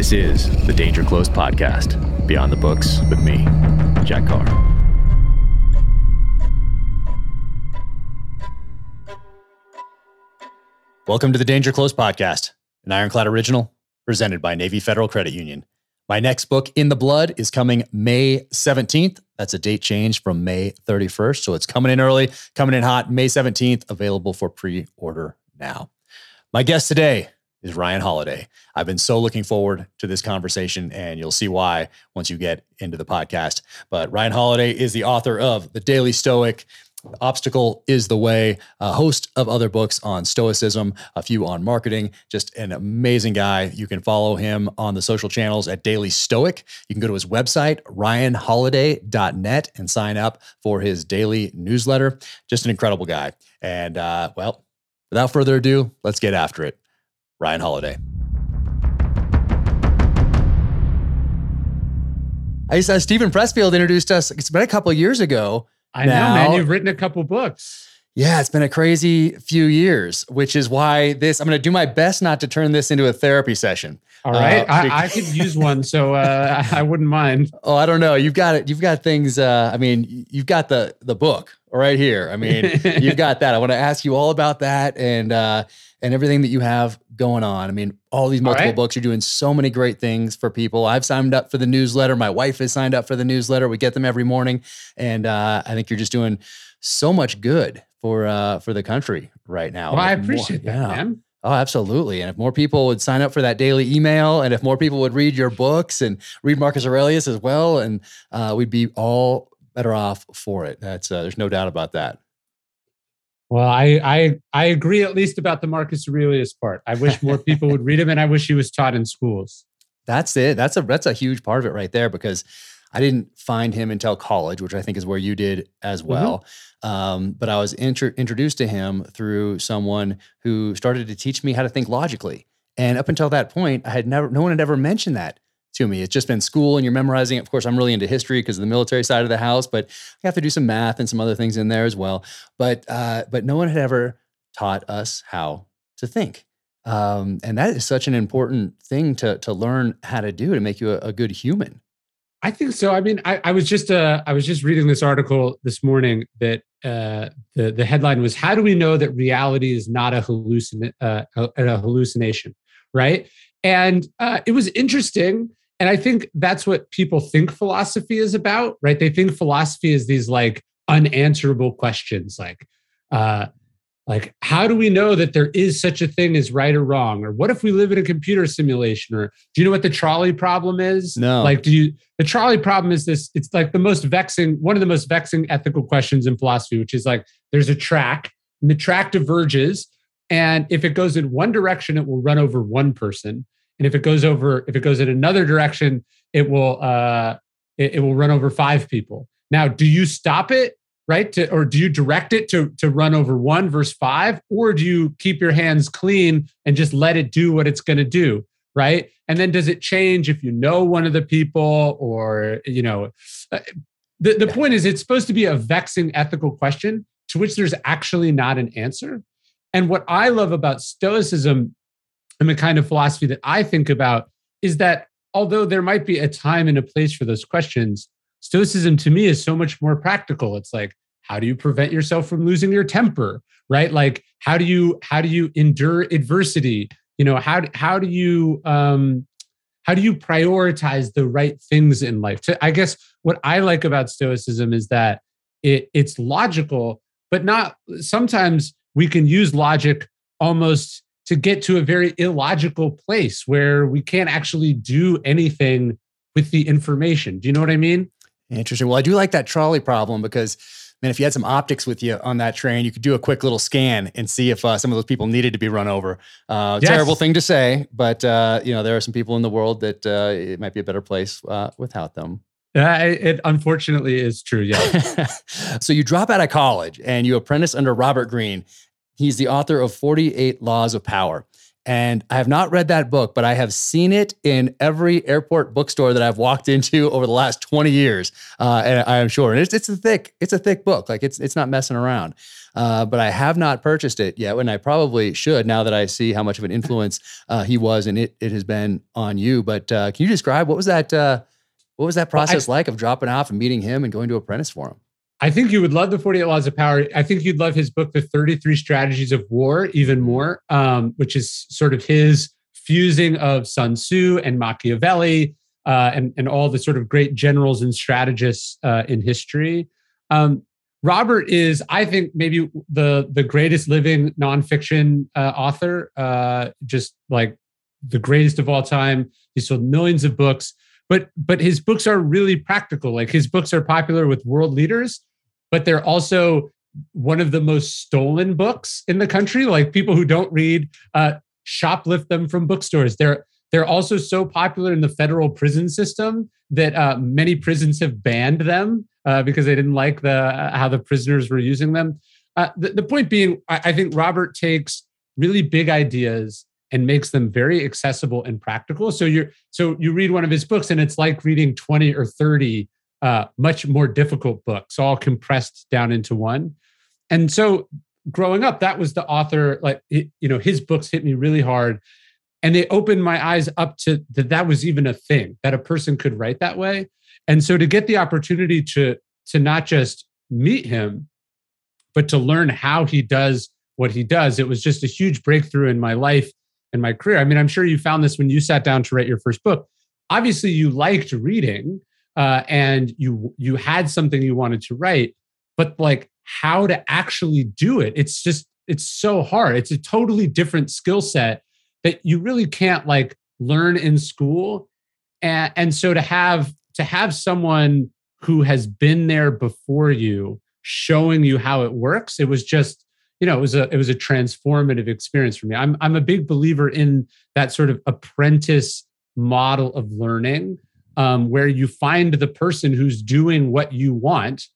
This is the Danger Close podcast, Beyond the Books with me, Jack Carr. Welcome to the Danger Close podcast, an Ironclad original presented by Navy Federal Credit Union. My next book, In the Blood, is coming May 17th. That's a date change from May 31st. So it's coming in early, coming in hot, May 17th, available for pre order now. My guest today is Ryan Holiday. I've been so looking forward to this conversation, and you'll see why once you get into the podcast. But Ryan Holiday is the author of The Daily Stoic. Obstacle is the way, a host of other books on stoicism, a few on marketing, just an amazing guy. You can follow him on the social channels at Daily Stoic. You can go to his website, ryanholiday.net, and sign up for his daily newsletter. Just an incredible guy. And uh, well, without further ado, let's get after it. Ryan Holiday. I used to, uh, Steven Pressfield introduced us. It's been a couple years ago. I know, now. man. You've written a couple books. Yeah, it's been a crazy few years, which is why this. I'm going to do my best not to turn this into a therapy session. All right, uh, I, I, could use one, so uh, I wouldn't mind. Oh, I don't know. You've got it. You've got things. Uh, I mean, you've got the the book right here. I mean, you've got that. I want to ask you all about that and uh, and everything that you have going on. I mean, all these multiple all right. books. You're doing so many great things for people. I've signed up for the newsletter. My wife has signed up for the newsletter. We get them every morning, and uh, I think you're just doing so much good for uh, for the country right now. Well, I appreciate more, that, yeah. man. Oh, absolutely. And if more people would sign up for that daily email, and if more people would read your books and read Marcus Aurelius as well, and uh, we'd be all better off for it. That's uh, there's no doubt about that. Well, I, I I agree at least about the Marcus Aurelius part. I wish more people would read him, and I wish he was taught in schools. That's it. That's a that's a huge part of it right there because I didn't find him until college, which I think is where you did as mm-hmm. well. Mm-hmm. Um, but I was intro- introduced to him through someone who started to teach me how to think logically. And up until that point, I had never no one had ever mentioned that to me. It's just been school and you're memorizing it. Of course, I'm really into history because of the military side of the house, but I have to do some math and some other things in there as well. But uh, but no one had ever taught us how to think. Um, and that is such an important thing to to learn how to do to make you a, a good human. I think so. I mean, I, I was just uh, I was just reading this article this morning that uh, the the headline was "How do we know that reality is not a hallucin uh, a, a hallucination?" Right, and uh, it was interesting and I think that's what people think philosophy is about, right? They think philosophy is these like unanswerable questions, like, uh, like how do we know that there is such a thing as right or wrong? Or what if we live in a computer simulation? Or do you know what the trolley problem is? No. Like, do you? The trolley problem is this. It's like the most vexing, one of the most vexing ethical questions in philosophy, which is like, there's a track, and the track diverges, and if it goes in one direction, it will run over one person and if it goes over if it goes in another direction it will uh it, it will run over five people now do you stop it right? To, or do you direct it to to run over one verse five? Or do you keep your hands clean and just let it do what it's going to do right? And then does it change if you know one of the people or you know uh, the, the point is it's supposed to be a vexing ethical question to which there's actually not an answer. And what i love about stoicism and the kind of philosophy that I think about is that although there might be a time and a place for those questions, Stoicism to me is so much more practical. It's like, how do you prevent yourself from losing your temper? Right? Like, how do you how do you endure adversity? You know, how how do you um, how do you prioritize the right things in life? I guess what I like about Stoicism is that it, it's logical, but not sometimes we can use logic almost to get to a very illogical place where we can't actually do anything with the information. Do you know what I mean? Interesting. Well, I do like that trolley problem because, man, if you had some optics with you on that train, you could do a quick little scan and see if uh, some of those people needed to be run over. Uh, yes. Terrible thing to say, but uh, you know there are some people in the world that uh, it might be a better place uh, without them. Uh, it unfortunately is true. Yeah. so you drop out of college and you apprentice under Robert Greene He's the author of 48 Laws of Power. And I have not read that book, but I have seen it in every airport bookstore that I've walked into over the last 20 years. Uh, and I am sure. And it's, it's a thick, it's a thick book. Like it's, it's not messing around. Uh, but I have not purchased it yet, and I probably should now that I see how much of an influence uh, he was and it, it has been on you. But uh, can you describe what was that? Uh, what was that process well, I, like of dropping off and meeting him and going to apprentice for him? I think you would love the 48 Laws of Power. I think you'd love his book, The 33 Strategies of War, even more, um, which is sort of his fusing of Sun Tzu and Machiavelli uh, and, and all the sort of great generals and strategists uh, in history. Um, Robert is, I think, maybe the the greatest living nonfiction uh, author. Uh, just like the greatest of all time. He sold millions of books, but but his books are really practical. Like his books are popular with world leaders, but they're also one of the most stolen books in the country. Like people who don't read uh, shoplift them from bookstores. They're they're also so popular in the federal prison system that uh, many prisons have banned them uh, because they didn't like the uh, how the prisoners were using them. Uh, the, the, point being, I, I think Robert takes really big ideas and makes them very accessible and practical. So you're so you read one of his books and it's like reading 20 or 30 uh, much more difficult books, all compressed down into one. And so growing up, that was the author, like, you know, his books hit me really hard. And they opened my eyes up to that that was even a thing, that a person could write that way. And so to get the opportunity to, to not just meet him, but to learn how he does what he does, it was just a huge breakthrough in my life and my career. I mean, I'm sure you found this when you sat down to write your first book. Obviously, you liked reading, uh, and you you had something you wanted to write but like how to actually do it it's just it's so hard. It's a totally different skill set that you really can't like learn in school. And and so to have to have someone who has been there before you showing you how it works it was just you know it was a it was a transformative experience for me. I'm i'm a big believer in that sort of apprentice model of learning um, where you find the person who's doing what you want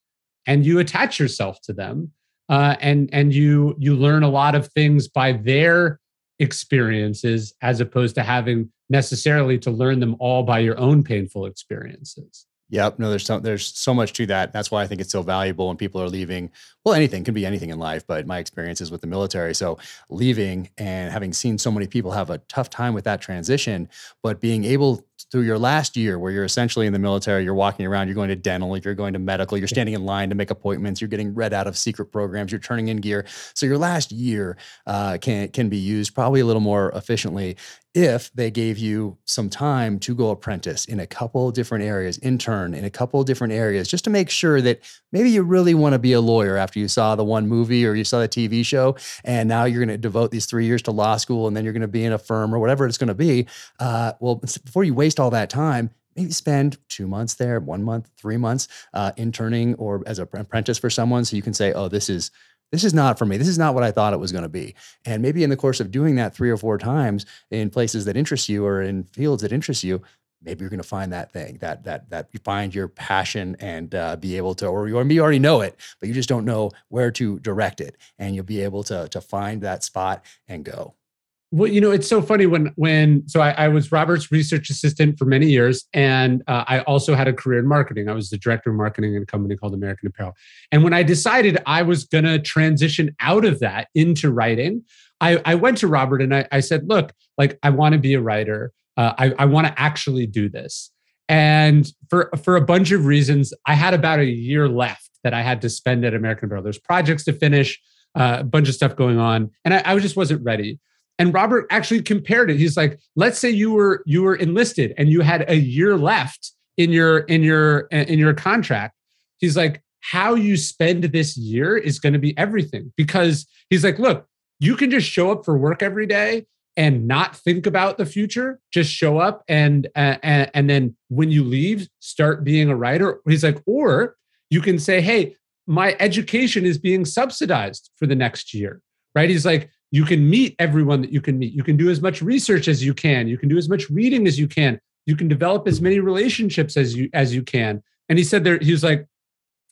and you attach yourself to them uh, and and you you learn a lot of things by their experiences as opposed to having necessarily to learn them all by your own painful experiences Yep. No, there's so, there's so much to that. That's why I think it's so valuable when people are leaving. Well, anything can be anything in life, but my experiences with the military. So leaving and having seen so many people have a tough time with that transition, but being able through your last year where you're essentially in the military, you're walking around, you're going to dental, you're going to medical, you're standing in line to make appointments, you're getting read out of secret programs, you're turning in gear. So your last year uh, can can be used probably a little more efficiently if they gave you some time to go apprentice in a couple different areas, intern in a couple different areas, just to make sure that maybe you really want to be a lawyer after you saw the one movie or you saw the TV show, and now you're going to devote these three years to law school, and then you're going to be in a firm or whatever it's going to be. Uh, well, before you waste all that time, maybe spend two months there, one month, three months uh, interning or as an apprentice for someone, so you can say, "Oh, this is." This is not for me. This is not what I thought it was going to be. And maybe in the course of doing that three or four times in places that interest you or in fields that interest you, maybe you're going to find that thing that that that you find your passion and uh, be able to, or you, you already know it, but you just don't know where to direct it, and you'll be able to to find that spot and go. Well, you know, it's so funny when when so I, I was Robert's research assistant for many years, and uh, I also had a career in marketing. I was the director of marketing in a company called American Apparel. And when I decided I was going to transition out of that into writing, I, I went to Robert and I, I said, "Look, like I want to be a writer. Uh, I, I want to actually do this." And for for a bunch of reasons, I had about a year left that I had to spend at American Apparel. There's projects to finish, uh, a bunch of stuff going on, and I, I just wasn't ready and robert actually compared it. He's like let's say you were you were enlisted and you had a year left in your in your in your contract. He's like how you spend this year is going to be everything. Because he's like look you can just show up for work every day and not think about the future. Just show up and uh, and then when you leave start being a writer. He's like or you can say hey my education is being subsidized for the next year right? He's like you can meet everyone that you can meet. You can do as much research as you can. You can do as much reading as you can. You can develop as many relationships as you as you can. And he said there, he was like,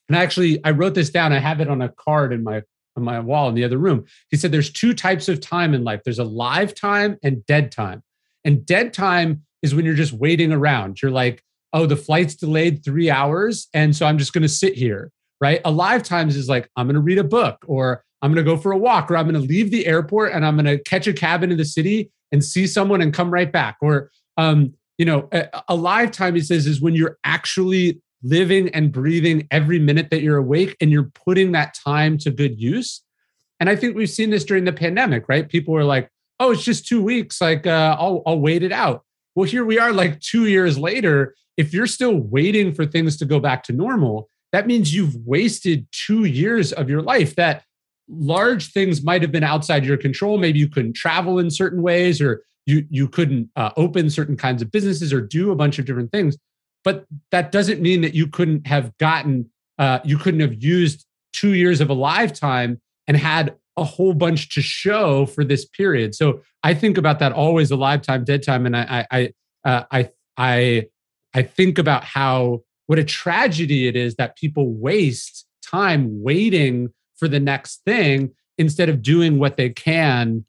and actually, I wrote this down. I have it on a card in my on my wall in the other room. He said there's two types of time in life. There's a live time and dead time. And dead time is when you're just waiting around. You're like, oh, the flight's delayed three hours. And so I'm just going to sit here, right? A Alive times is like, I'm going to read a book or I'm going to go for a walk or I'm going to leave the airport and I'm going to catch a cab into the city and see someone and come right back. Or, um, you know, a, alive time, he says, is when you're actually living and breathing every minute that you're awake and you're putting that time to good use. And I think we've seen this during the pandemic, right? People were like, oh, it's just two weeks. Like, uh, I'll, I'll wait it out. Well, here we are, like two years later. If you're still waiting for things to go back to normal, that means you've wasted two years of your life that large things might have been outside your control. Maybe you couldn't travel in certain ways, or you, you couldn't uh, open certain kinds of businesses or do a bunch of different things. But that doesn't mean that you couldn't have gotten, uh, you couldn't have used two years of a lifetime and had a whole bunch to show for this period. So I think about that always a lifetime, dead time, and I I uh, I I I think about how what a tragedy it is that people waste time waiting for the next thing instead of doing what they can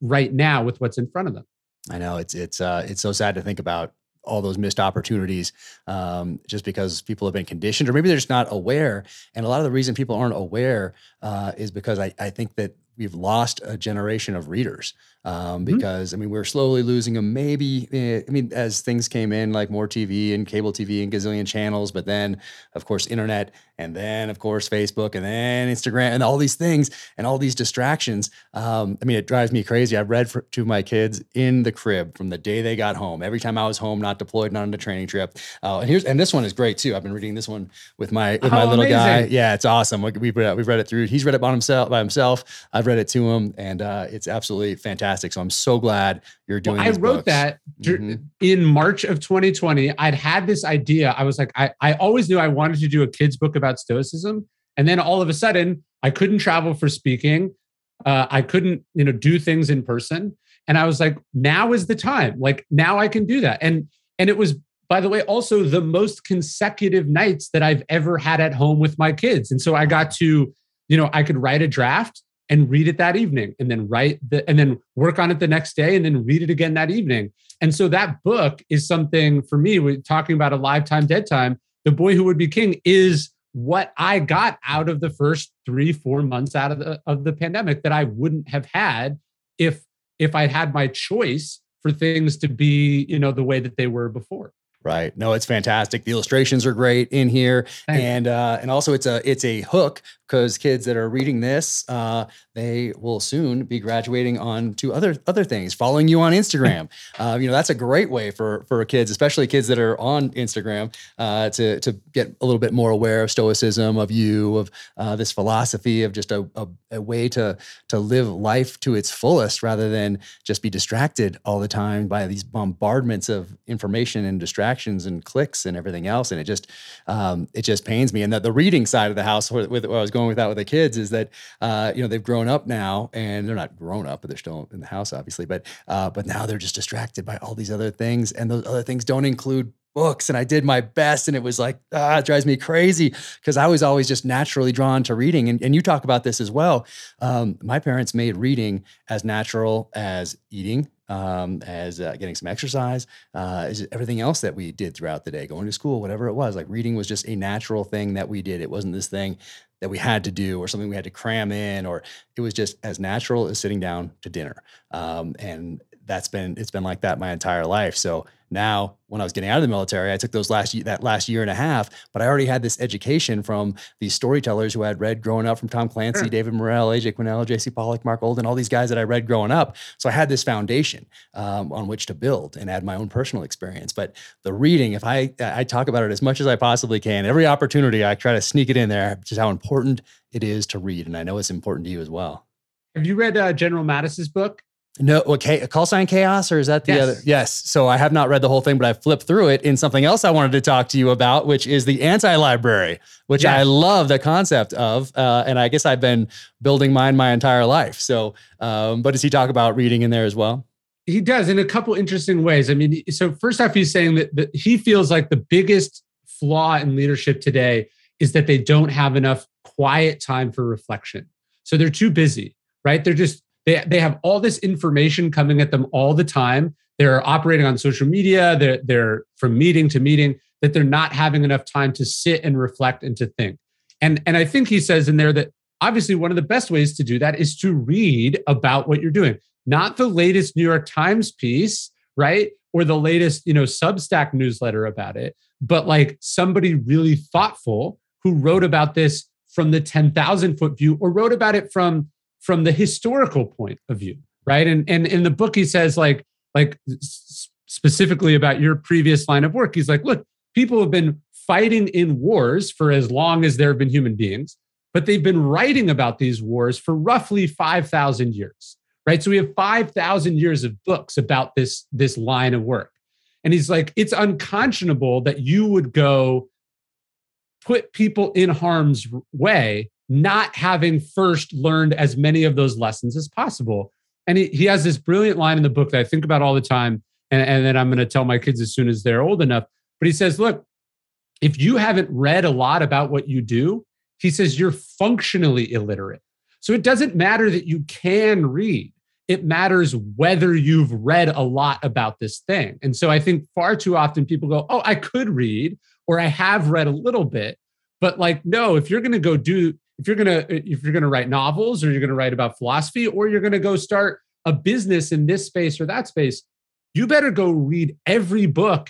right now with what's in front of them. I know it's it's uh, it's so sad to think about all those missed opportunities um, just because people have been conditioned or maybe they're just not aware and a lot of the reason people aren't aware uh, is because I, I think that we've lost a generation of readers um, mm-hmm. because mm-hmm. I mean we're slowly losing them. Maybe eh, I mean as things came in like more TV and cable TV and gazillion channels, but then of course internet and then of course Facebook and then Instagram and all these things and all these distractions. Um, I mean it drives me crazy. I've read for, to my kids in the crib from the day they got home. Every time I was home, not deployed, not on a training trip. Uh, and here's and this one is great too. I've been reading this one with my with my oh, little amazing. guy. Yeah, it's awesome. We've read, we've read it through. He's read it by himself by himself. I've read it to him, and uh, it's absolutely fantastic. So I'm so glad you're doing. Well, I wrote books. that mm-hmm. in March of 2020. I'd had this idea. I was like, I, I always knew I wanted to do a kids book about Stoicism, and then all of a sudden, I couldn't travel for speaking. Uh, I couldn't, you know, do things in person, and I was like, now is the time. Like now I can do that, and and it was by the way, also the most consecutive nights that I've ever had at home with my kids. And so I got to you know, I could write a draft and read it that evening and then write the and then work on it the next day and then read it again that evening. And so that book is something for me, we're talking about a lifetime dead time. The boy who would be king is what I got out of the first three, four months out of the of the pandemic that I wouldn't have had if if I had my choice for things to be, you know, the way that they were before. Right. No, it's fantastic. The illustrations are great in here, Thanks. and uh, and also it's a it's a hook because kids that are reading this, uh, they will soon be graduating on to other other things, following you on Instagram. uh, you know, that's a great way for for kids, especially kids that are on Instagram, uh, to to get a little bit more aware of Stoicism, of you, of uh, this philosophy of just a, a, a way to to live life to its fullest, rather than just be distracted all the time by these bombardments of information and distractions and clicks and everything else. And it just um, it just pains me. And the, the reading side of the house, with, with I was going with that with the kids is that uh, you know they've grown up now and they're not grown up, but they're still in the house, obviously. But uh, but now they're just distracted by all these other things, and those other things don't include books and I did my best and it was like ah, it drives me crazy because I was always just naturally drawn to reading and, and you talk about this as well um, my parents made reading as natural as eating um, as uh, getting some exercise, uh, everything else that we did throughout the day, going to school, whatever it was. Like reading was just a natural thing that we did. It wasn't this thing that we had to do or something we had to cram in, or it was just as natural as sitting down to dinner. Um, and that's been it's been like that my entire life. So now when I was getting out of the military, I took those last that last year and a half, but I already had this education from these storytellers who I had read growing up from Tom Clancy, sure. David Morrell, AJ Quinnell, J.C. Pollock, Marc Olden, all these guys that I read growing up. So I had this foundation um, on which to build and add my own personal experience. But the reading, if I I talk about it as much as I possibly can, every opportunity I try to sneak it in there, just how important it is to read, and I know it's important to you as well. Have you read uh, General Mattis's book? No, okay, call sign chaos, or is that the yes. other? Yes. So I have not read the whole thing, but I flipped through it in something else I wanted to talk to you about, which is the anti-library, which yes. I love the concept of, uh, and I guess I've been building mine my entire life. So, um, but does he talk about reading in there as well? He does in a couple interesting ways. I mean, so first off, he's saying that, that he feels like the biggest flaw in leadership today is that they don't have enough quiet time for reflection. So they're too busy, right? They're just they they have all this information coming at them all the time. They're operating on social media. They're they're from meeting to meeting that they're not having enough time to sit and reflect and to think. And and I think he says in there that obviously one of the best ways to do that is to read about what you're doing, not the latest New York Times piece, right? Or the latest, you know, Substack newsletter about it, but like somebody really thoughtful who wrote about this from the 10,000 foot view or wrote about it from from the historical point of view, right? And and in the book he says like like specifically about your previous line of work, he's like, look, people have been fighting in wars for as long as there have been human beings, but they've been writing about these wars for roughly 5,000 years, right? So we have 5,000 years of books about this, this line of work. And he's like, it's unconscionable that you would go put people in harm's way, not having first learned as many of those lessons as possible. And he, he has this brilliant line in the book that I think about all the time. And, and then I'm going to tell my kids as soon as they're old enough. But he says, look, if you haven't read a lot about what you do, he says you're functionally illiterate. So it doesn't matter that you can read. It matters whether you've read a lot about this thing. And so I think far too often people go, Oh, I could read, or I have read a little bit. But like, no, if you're going to go do, if you're to, if you're to write novels or you're to write about philosophy or you're to go start a business in this space or that space, you better go read every book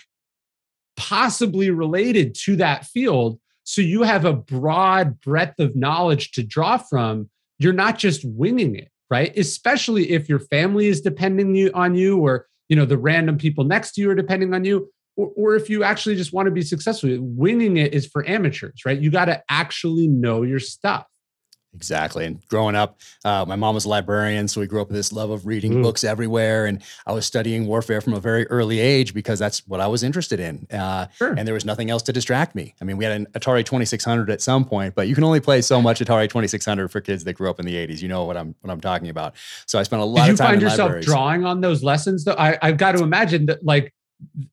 possibly related to that field. So you have a broad breadth of knowledge to draw from. You're not just winging it, right? Especially if your family is depending on you or you know the random people next to you are depending on you or, or if you actually just want to be successful winning it is for amateurs right you got to actually know your stuff Exactly. And growing up, uh, my mom was a librarian, so we grew up with this love of reading mm. books everywhere. And I was studying warfare from a very early age because that's what I was interested in. Uh, sure. And there was nothing else to distract me. I mean, we had an Atari 2600 at some point, but you can only play so much Atari 2600 for kids that grew up in the 80s. You know what I'm what I'm talking about. So I spent a lot Did of time. You find yourself libraries. drawing on those lessons, though. I, I've got to imagine that, like,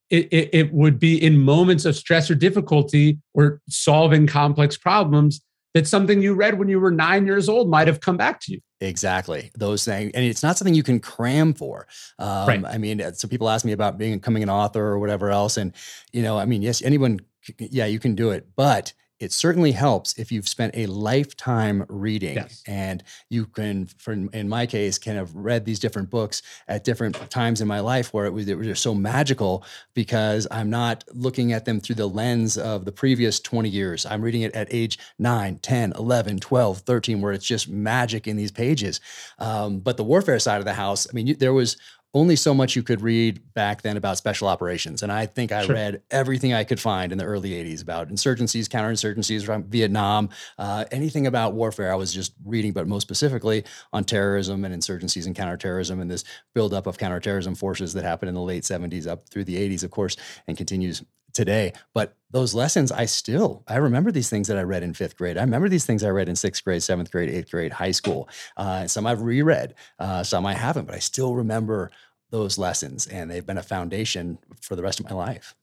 it, it, it would be in moments of stress or difficulty or solving complex problems that something you read when you were nine years old might have come back to you. Exactly. Those things. And it's not something you can cram for. Um, right. I mean, so people ask me about being becoming an author or whatever else. And, you know, I mean, yes, anyone, yeah, you can do it. But it certainly helps if you've spent a lifetime reading yes. and you can for in my case kind of read these different books at different times in my life where it was, it was just so magical because i'm not looking at them through the lens of the previous 20 years i'm reading it at age 9 10 11 12 13 where it's just magic in these pages um, but the warfare side of the house i mean you, there was only so much you could read back then about special operations. And I think I sure. read everything I could find in the early 80s about insurgencies, counterinsurgencies from Vietnam, uh, anything about warfare. I was just reading, but most specifically on terrorism and insurgencies and counterterrorism and this buildup of counterterrorism forces that happened in the late 70s up through the 80s, of course, and continues today. But those lessons, I still, I remember these things that I read in fifth grade. I remember these things I read in sixth grade, seventh grade, eighth grade, high school. Uh, some I've reread, uh, some I haven't, but I still remember those lessons and they've been a foundation for the rest of my life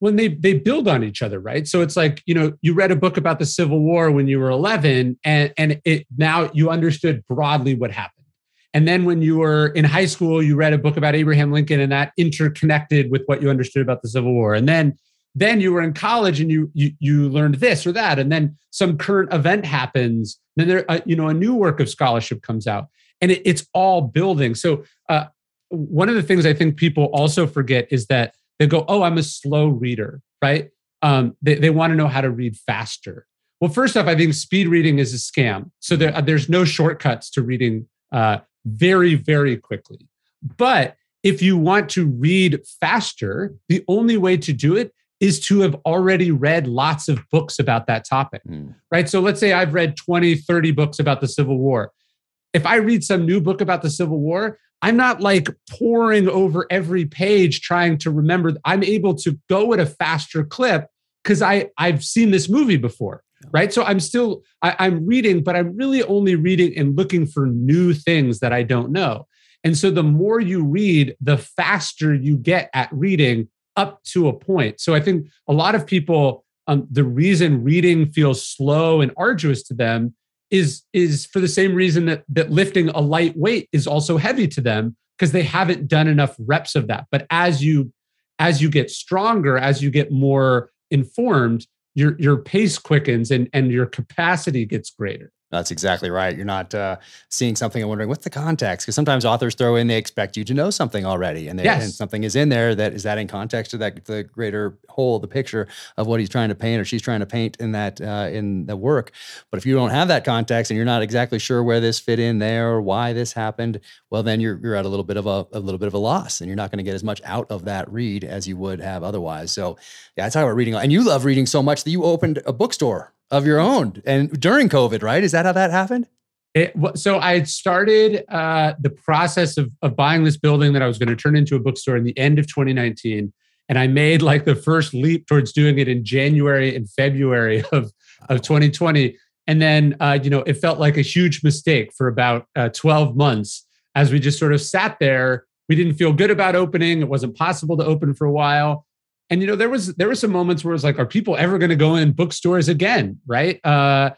when they they build on each other right so it's like you know you read a book about the civil war when you were 11 and and it now you understood broadly what happened and then when you were in high school you read a book about abraham lincoln and that interconnected with what you understood about the civil war and then then you were in college and you you, you learned this or that and then some current event happens then there uh, you know a new work of scholarship comes out and it, it's all building so uh, one of the things I think people also forget is that they go, "Oh, I'm a slow reader," right? Um, they they want to know how to read faster. Well, first off, I think speed reading is a scam. So there, uh, there's no shortcuts to reading uh, very very quickly. But if you want to read faster, the only way to do it is to have already read lots of books about that topic, mm. right? So let's say I've read 20, 30 books about the Civil War. If I read some new book about the Civil War, I'm not like pouring over every page trying to remember. I'm able to go at a faster clip because I I've seen this movie before, right? So I'm still I, I'm reading, but I'm really only reading and looking for new things that I don't know. And so the more you read, the faster you get at reading up to a point. So I think a lot of people, um, the reason reading feels slow and arduous to them is is for the same reason that that lifting a light weight is also heavy to them because they haven't done enough reps of that. But as you as you get stronger, as you get more informed, your your pace quickens and and your capacity gets greater. That's exactly right. You're not uh, seeing something and wondering what's the context because sometimes authors throw in they expect you to know something already, and, they, yes. and something is in there that is that in context to that the greater whole, the picture of what he's trying to paint or she's trying to paint in that uh, in the work. But if you don't have that context and you're not exactly sure where this fit in there or why this happened, well, then you're you're at a little bit of a, a little bit of a loss, and you're not going to get as much out of that read as you would have otherwise. So, yeah, I talk about reading, and you love reading so much that you opened a bookstore of your own and during COVID, right? Is that how that happened? It, so I had started uh, the process of, of buying this building that I was going to turn into a bookstore in the end of 2019. And I made like the first leap towards doing it in January and February of, of 2020. And then, uh, you know, it felt like a huge mistake for about uh, 12 months as we just sort of sat there. We didn't feel good about opening. It wasn't possible to open for a while and you know there was there were some moments where it was like are people ever going to go in bookstores again right? Uh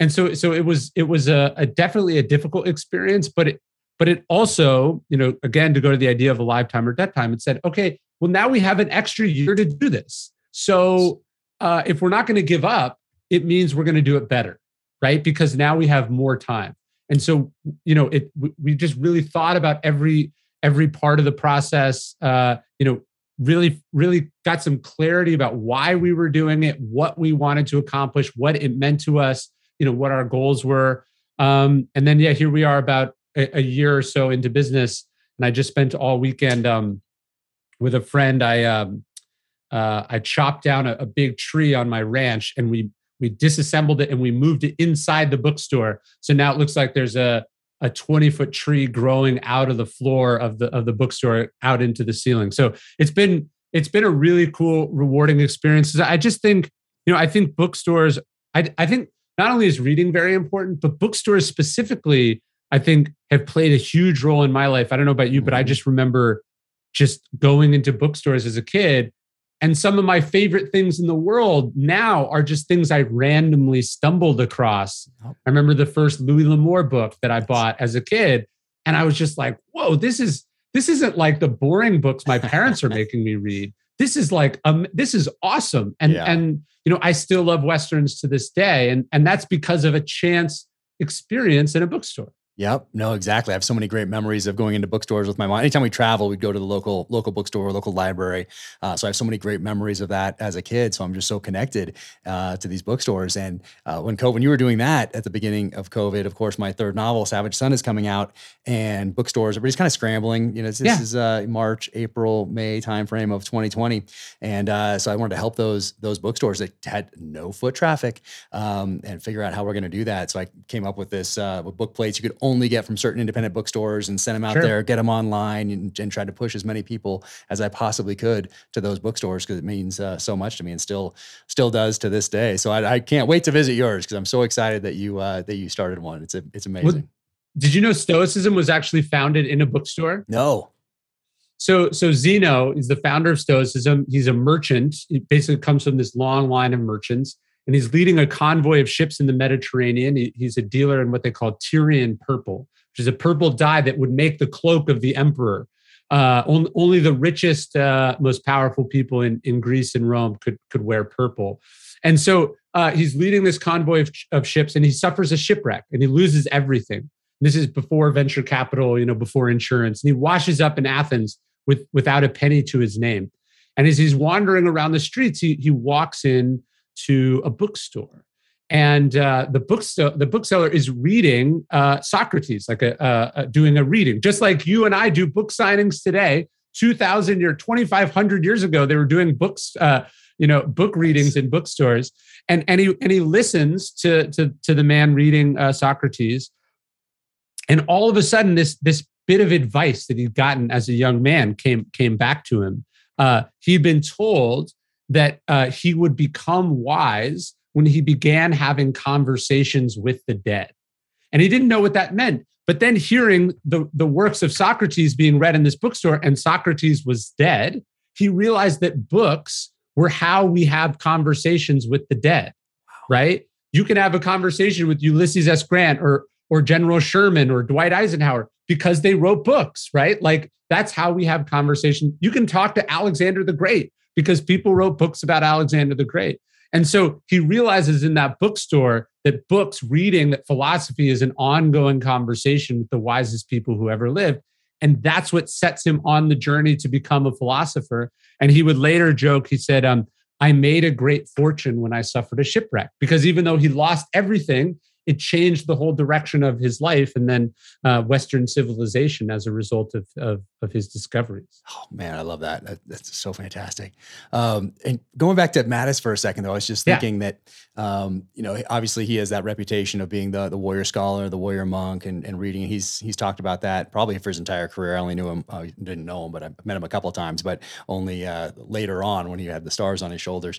and so so it was it was a, a, definitely a difficult experience but it but it also you know again to go to the idea of a lifetime or debt time it said okay well now we have an extra year to do this. So uh if we're not going to give up it means we're going to do it better right? Because now we have more time. And so you know it we just really thought about every every part of the process uh you know really really got some clarity about why we were doing it what we wanted to accomplish what it meant to us you know what our goals were. Um, and then yeah here we are about a, a, year or so into business and i just spent all weekend um, with a friend. I um, uh, i chopped down a, a big tree on my ranch and we we disassembled it and we moved it inside the bookstore. So now it looks like there's a a 20 foot tree growing out of the floor of the of the bookstore out into the ceiling. So it's been it's been a really cool, rewarding experience. I just think, you know, I think bookstores, I, I think not only is reading very important, but bookstores specifically, I think have played a huge role in my life. I don't know about you, but I mm-hmm. just remember just going into bookstores as a kid and some of my favorite things in the world now are just things I randomly stumbled across. I remember the first Louis L'Amour book that I bought as a kid. And I was just like, whoa, this is this isn't like the boring books my parents are making me read. This is like um, this is awesome. And yeah. and you know, I still love westerns to this day. And and that's because of a chance experience in a bookstore. Yep. No, exactly. I have so many great memories of going into bookstores with my mom. Anytime we travel, we'd go to the local local bookstore, local library. Uh, so I have so many great memories of that as a kid. So I'm just so connected uh, to these bookstores. And uh, when COVID, when you were doing that at the beginning of COVID, of course, my third novel, Savage Son, is coming out, and bookstores, everybody's kind of scrambling. You know, this yeah. is uh, March, April, May timeframe of 2020, and uh, so I wanted to help those those bookstores that had no foot traffic um, and figure out how we're going to do that. So I came up with this uh, with book plates you could only get from certain independent bookstores and send them out sure. there, get them online, and, and, try to push as many people as I possibly could to those bookstores because it means uh, so much to me and still still does to this day. So I, I can't wait to visit yours because I'm so excited that you uh, that you started one. It's a, it's amazing. Well, did you know Stoicism was actually founded in a bookstore? No. So, so Zeno is the founder of Stoicism. He's a merchant. It basically comes from this long line of merchants and he's leading a convoy of ships in the Mediterranean. He, he's a dealer in what they call Tyrian purple, which is a purple dye that would make the cloak of the emperor. Uh, only, only, the richest, uh, most powerful people in, in Greece and Rome could could wear purple. And so uh, he's leading this convoy of, of ships, and he suffers a shipwreck, and he loses everything. This is before venture capital, you know, before insurance, and he washes up in Athens with without a penny to his name. And as he's wandering around the streets, he he walks in to a bookstore and uh, the bookstore the bookseller is reading uh, Socrates, like a, doing a reading, just like you and I do book signings today. Two thousand or twenty five hundred years ago, they were doing books, uh, you know, book readings in bookstores, and and he and he listens to to to the man reading uh, Socrates, and all of a sudden, this this bit of advice that he'd gotten as a young man came came back to him. Uh, he'd been told that uh, he would become wise when he began having conversations with the dead. And he didn't know what that meant. But then hearing the, the works of Socrates being read in this bookstore and Socrates was dead, he realized that books were how we have conversations with the dead, right? you can have a conversation with Ulysses S. Grant or or General Sherman or Dwight Eisenhower because they wrote books, right? Like that's how we have conversation. You can talk to Alexander the Great because people wrote books about Alexander the Great. And so he realizes in that bookstore that books, reading, that philosophy is an ongoing conversation with the wisest people who ever lived. And that's what sets him on the journey to become a philosopher. And he would later joke, he said, um, I made a great fortune when I suffered a shipwreck because even though he lost everything, it changed the whole direction of his life and then uh, Western civilization as a result of, of, of his discoveries. Oh man, I love that. that that's so fantastic. Um, and going back to Mattis for a second, though, I was just thinking yeah. that um, you know obviously he has that reputation of being the the warrior scholar, the warrior monk, and, and reading. He's he's talked about that probably for his entire career. I only knew him, I didn't know him, but I met him a couple of times, but only uh, later on when he had the stars on his shoulders.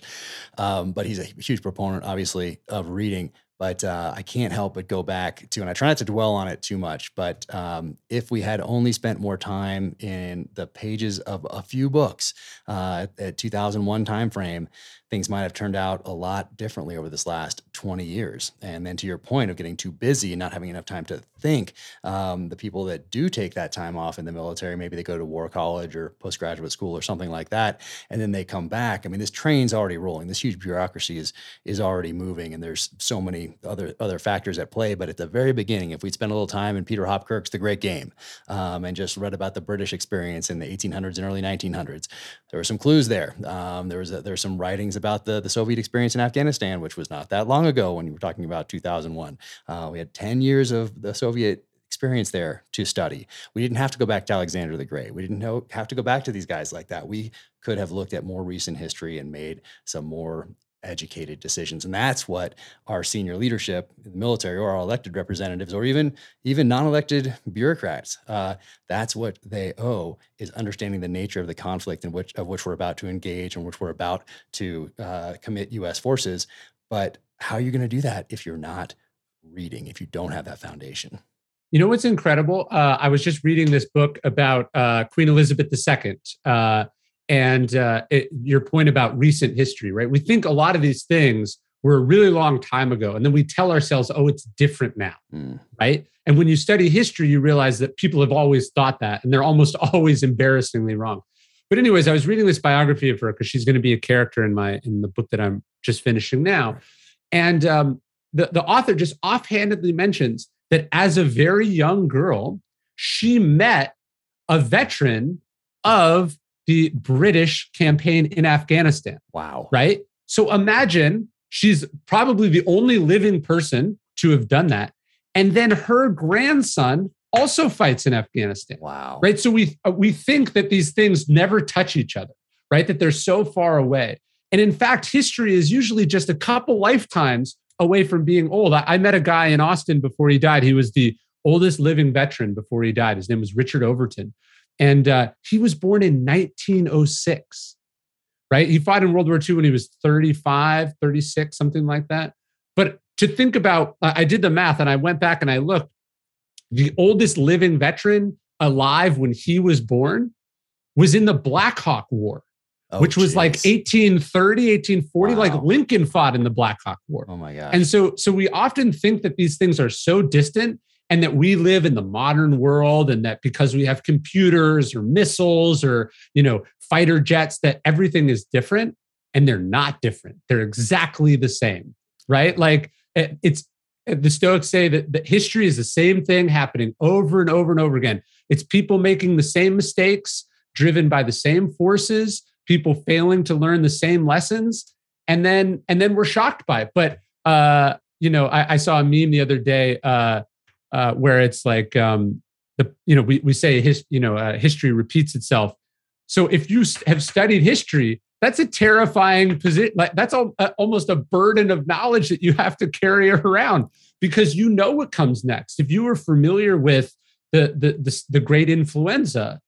Um, but he's a huge proponent, obviously, of reading but uh, I can't help but go back to, and I try not to dwell on it too much. But um, if we had only spent more time in the pages of a few books uh, at 2001 timeframe, things might have turned out a lot differently over this last 20 years. And then to your point of getting too busy and not having enough time to think, um, the people that do take that time off in the military, maybe they go to war college or postgraduate school or something like that, and then they come back. I mean, this train's already rolling. This huge bureaucracy is is already moving, and there's so many other other factors at play. But at the very beginning, if we'd spent a little time in Peter Hopkirk's The Great Game um, and just read about the British experience in the 1800s and early 1900s, there were some clues there. Um, there was a, there's some writings about the the Soviet experience in Afghanistan, which was not that long ago when you were talking about 2001. Uh, we had 10 years of the Soviet experience there to study. We didn't have to go back to Alexander the Great. We didn't know, have to go back to these guys like that. We could have looked at more recent history and made some more educated decisions. And that's what our senior leadership the military or our elected representatives or even even non-elected bureaucrats uh, that's what they owe is understanding the nature of the conflict in which of which we're about to engage and which we're about to uh, commit u.s forces. But how are you going to do that if you're not reading if you don't have that foundation? You know what's incredible? Uh, i was just reading this book about uh, queen elizabeth ii and uh, it, your point about recent history, right? We think a lot of these things were a really long time ago, and then we tell ourselves, "Oh, it's different now," mm. right? And when you study history, you realize that people have always thought that, and they're almost always embarrassingly wrong. But anyways, I was reading this biography of her because she's going to be a character in my in the book that I'm just finishing now, and um, the the author just offhandedly mentions that as a very young girl, she met a veteran of the British campaign in Afghanistan. Wow. Right? So imagine she's probably the only living person to have done that. And then her grandson also fights in Afghanistan. Wow. Right? So we uh, we think that these things never touch each other, right? That they're so far away. And in fact, history is usually just a couple lifetimes away from being old. I, I met a guy in Austin before he died. He was the oldest living veteran before he died. His name was Richard Overton. And uh, he was born in 1906, right? He fought in World War II when he was 35, 36, something like that. But to think about, I did the math and I went back and I looked. The oldest living veteran alive when he was born was in the Black Hawk War. Oh, which was geez. like 1830 1840 wow. like lincoln fought in the black hawk war oh my god and so so we often think that these things are so distant and that we live in the modern world and that because we have computers or missiles or you know fighter jets that everything is different and they're not different. They're exactly the same right? Like it's the stoics say that, that history is the same thing happening over and over and over again. It's people making the same mistakes driven by the same forces people failing to learn the same lessons and then and then we're shocked by it. But uh you know i, I saw a meme the other day uh uh, where it's like um, the you know we we say his you know uh, history repeats itself. So if you have studied history, that's a terrifying position. Like that's uh, almost a burden of knowledge that you have to carry around because you know what comes next. If you were familiar with the the the, the great influenza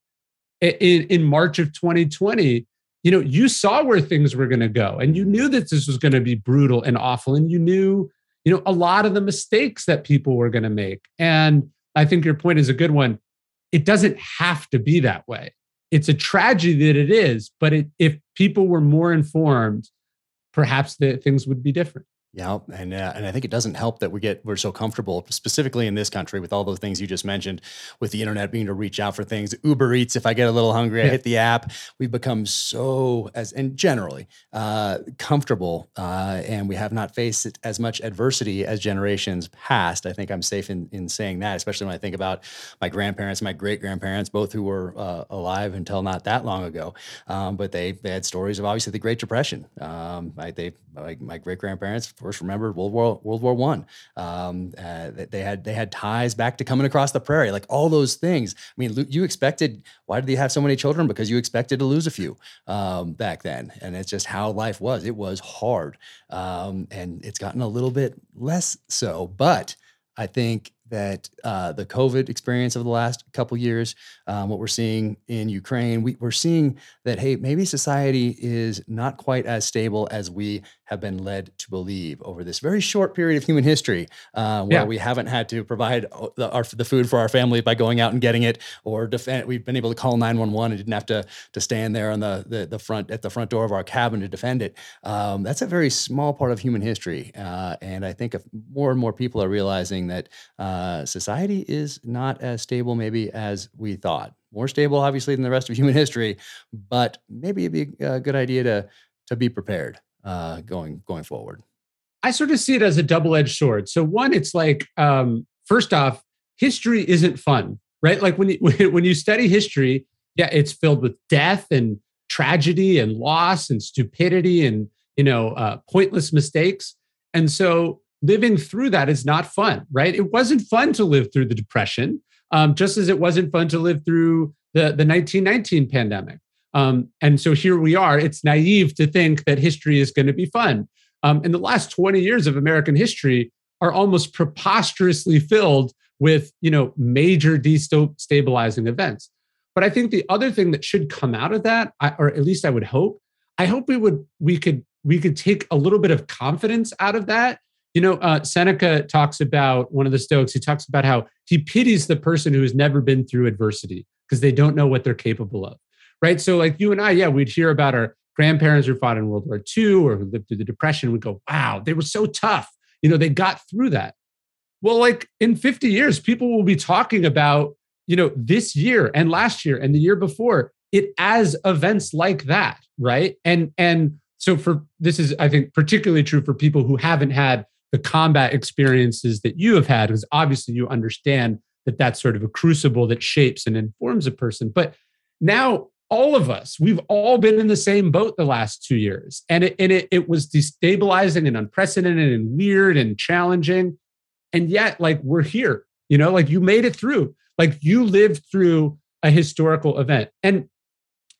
in, in March of 2020, you know you saw where things were going to go, and you knew that this was going to be brutal and awful, and you knew you know, a lot of the mistakes that people were going to make. And I think your point is a good one. It doesn't have to be that way. It's a tragedy that it is, but it, if people were more informed, perhaps the things would be different. Yeah, and uh, and I think it doesn't help that we get we're so comfortable, specifically in this country, with all those things you just mentioned, with the internet being to reach out for things. Uber Eats, if I get a little hungry, I hit the app. We've become so as and generally uh, comfortable, uh, and we have not faced as much adversity as generations past. I think I'm safe in in saying that, especially when I think about my grandparents, my great grandparents, both who were uh, alive until not that long ago, um, but they they had stories of obviously the Great Depression. Um, I, they like my great grandparents first remembered World War World War One. Um, uh, they had they had ties back to coming across the prairie, like all those things. I mean, you expected. Why did they have so many children? Because you expected to lose a few um, back then, and it's just how life was. It was hard, um, and it's gotten a little bit less so. But I think that uh, the COVID experience of the last couple years, um, what we're seeing in Ukraine, we, are seeing that hey, maybe society is not quite as stable as we have been led to believe over this very short period of human history, uh, where yeah. we haven't had to provide uh, the, our, the, food for our family by going out and getting it, or defend. We've been able to call nine one one and didn't have to to stand there on the, the, the front at the front door of our cabin to defend it. Um, that's a very small part of human history, uh, and I think if more and more people are realizing that uh, society is not as stable maybe as we thought. More stable, obviously, than the rest of human history, but maybe it'd be a good idea to to be prepared uh, going going forward? I sort of see it as a double edged sword. So one, it's like um, first off, history isn't fun, right? Like when you when you study history, yeah, it's filled with death and tragedy and loss and stupidity and you know uh, pointless mistakes. And so living through that is not fun, right? It wasn't fun to live through the depression, um, just as it wasn't fun to live through the the 1919 pandemic. Um, and so here we are. It's naive to think that history is going to be fun. Um, and the last 20 years of American history are almost preposterously filled with, you know, major destabilizing events. But I think the other thing that should come out of that, or at least I would hope, I hope we would we could we could take a little bit of confidence out of that. You know, uh, Seneca talks about one of the Stoics. He talks about how he pities the person who has never been through adversity because they don't know what they're capable of right? So, like you and I, yeah, we'd hear about our grandparents who fought in World War II or who lived through the Depression. We'd go, wow, they were so tough. You know, they got through that. Well, like in 50 years, people will be talking about, you know, this year and last year and the year before it as events like that, right? And and so for this is, I think, particularly true for people who haven't had the combat experiences that you have had, because obviously you understand that that's sort of a crucible that shapes and informs a person. But now all of us we've all been in the same boat the last two years. And it, and it, it was destabilizing and unprecedented and weird and challenging. And yet like we're here you know like you made it through. Like you lived through a historical event. And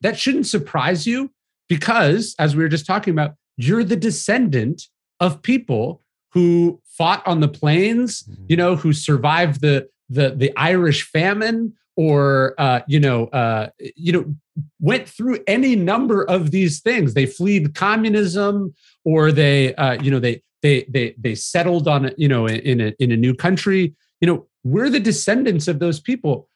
that shouldn't surprise you because as we were just talking about you're the descendant of people who fought on the plains you mm-hmm. know who survived the the the irish famine or uh, you know, uh, you know, went through any number of these things. They fled communism, or they, uh, you know, they they they they settled on, you know, in a in a new country. You know, we're the descendants of those people.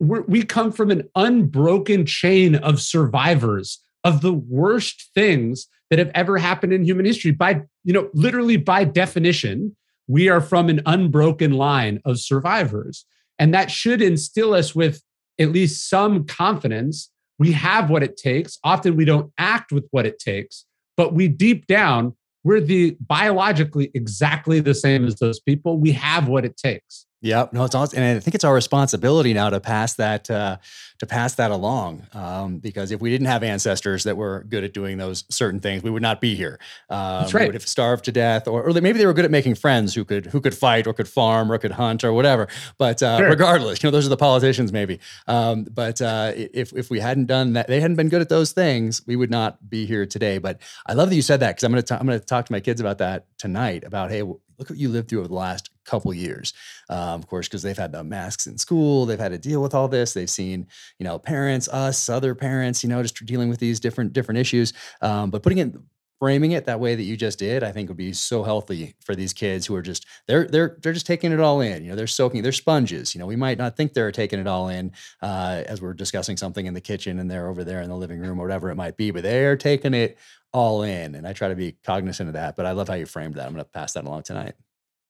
We're, we come from an unbroken chain of survivors of the worst things that have ever happened in human history. By you know, literally by definition, we are from an unbroken line of survivors. And that should instill us with at least some confidence. We have what it takes. Often we don't act with what it takes, but we deep down, we're the biologically exactly the same as those people. We have what it takes. Yep. No, it's awesome. And I think it's our responsibility now to pass that uh, to pass that along. Um, because if we didn't have ancestors that were good at doing those certain things, we would not be here. Um, That's right. We would have starved to death, or, or maybe they were good at making friends who could who could fight or could farm or could hunt or whatever. But uh, sure. regardless, you know, those are the politicians maybe. Um, but uh, if if we hadn't done that, they hadn't been good at those things, we would not be here today. But I love that you said that because I'm gonna i I'm gonna talk to my kids about that tonight. About hey, look what you lived through over the last couple years. Um, of course, because they've had the masks in school, they've had to deal with all this. They've seen, you know, parents, us, other parents, you know, just dealing with these different different issues. Um, but putting it framing it that way that you just did, I think would be so healthy for these kids who are just they're they're they're just taking it all in. You know, they're soaking, they're sponges. You know, we might not think they're taking it all in uh, as we're discussing something in the kitchen and they're over there in the living room or whatever it might be, but they're taking it all in. And I try to be cognizant of that. But I love how you framed that. I'm going to pass that along tonight.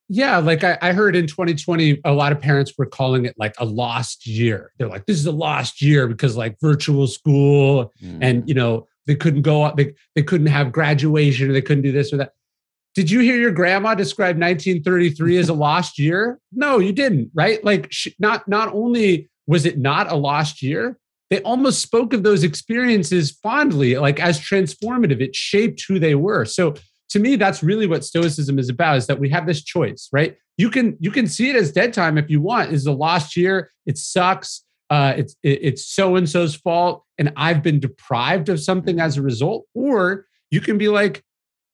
Yeah, like I, I, heard in 2020, a lot of parents were calling it like a lost year. They're like, this is a lost year because like virtual school mm. and you know, they couldn't go up, they, they couldn't have graduation or they couldn't do this or that. Did you hear your grandma describe 1933 as a lost year? No, you didn't, right? Like she, not not only was it not a lost year, they almost spoke of those experiences fondly, like as transformative. It shaped who they were. So to me, that's really what Stoicism is about: is that we have this choice, right? You can you can see it as dead time if you want. Is a lost year. It sucks. Uh, it's it, it's so and so's fault, and I've been deprived of something as a result. Or you can be like,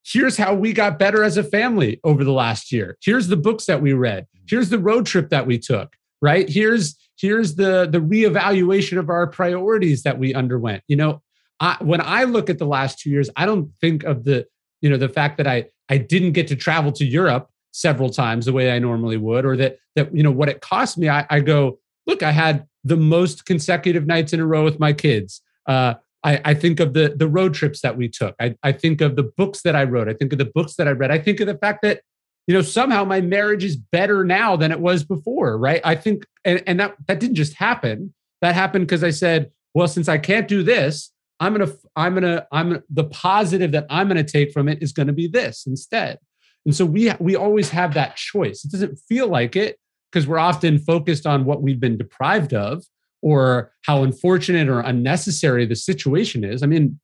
here's how we got better as a family over the last year. Here's the books that we read. Here's the road trip that we took. Right? Here's here's the the reevaluation of our priorities that we underwent. You know, I, when I look at the last two years, I don't think of the you know the fact that I I didn't get to travel to Europe several times the way I normally would, or that that you know what it cost me. I, I go look, I had the most consecutive nights in a row with my kids. Uh, I, I, think of the the road trips that we took. I, I think of the books that I wrote. I think of the books that I read. I think of the fact that you know somehow my marriage is better now than it was before. Right? I think, and, and that that didn't just happen. That happened because I said, well, since I can't do this, I'm gonna I'm gonna I'm the positive that I'm gonna take from it is gonna be this instead. And so we we always have that choice. It doesn't feel like it because we're often focused on what we've been deprived of or how unfortunate or unnecessary the situation is. I mean,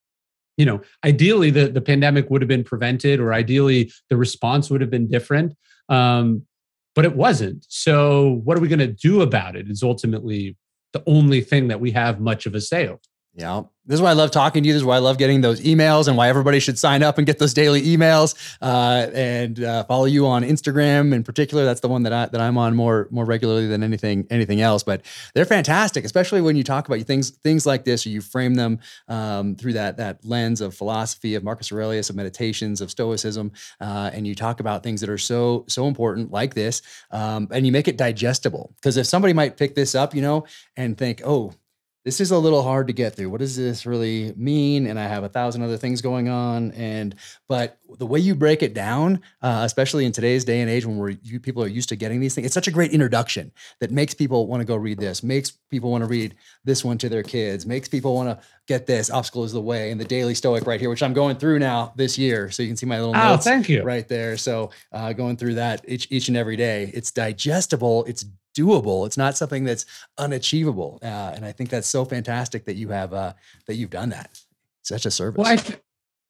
you know, ideally the, the pandemic would have been prevented or ideally the response would have been different. Um, but it wasn't. So what are we going to do about it is ultimately the only thing that we have much of a say over. Yeah. This is why I love talking to you. This is why I love getting those emails and why everybody should sign up and get those daily emails uh, and uh, follow you on Instagram in particular. That's the one that I that I'm on more more regularly than anything anything else. But they're fantastic, especially when you talk about things things like this or you frame them um, through that that lens of philosophy of Marcus Aurelius, of meditations, of Stoicism, uh, and you talk about things that are so so important like this, um, and you make it digestible. Because if somebody might pick this up, you know, and think, oh this is a little hard to get through. What does this really mean? And I have a thousand other things going on. And but the way you break it down, uh, especially in today's day and age when we're you, people are used to getting these things, it's such a great introduction that makes people want to go read this, makes people want to read this one to their kids, makes people want to get this. Obstacle is the way, and the Daily Stoic right here, which I'm going through now this year. So you can see my little oh, notes. thank you. Right there. So uh, going through that each each and every day. It's digestible. It's doable. It's not something that's unachievable. Uh, and I think that's so fantastic that you have uh, that you've done that. Such a service. Well, I, th-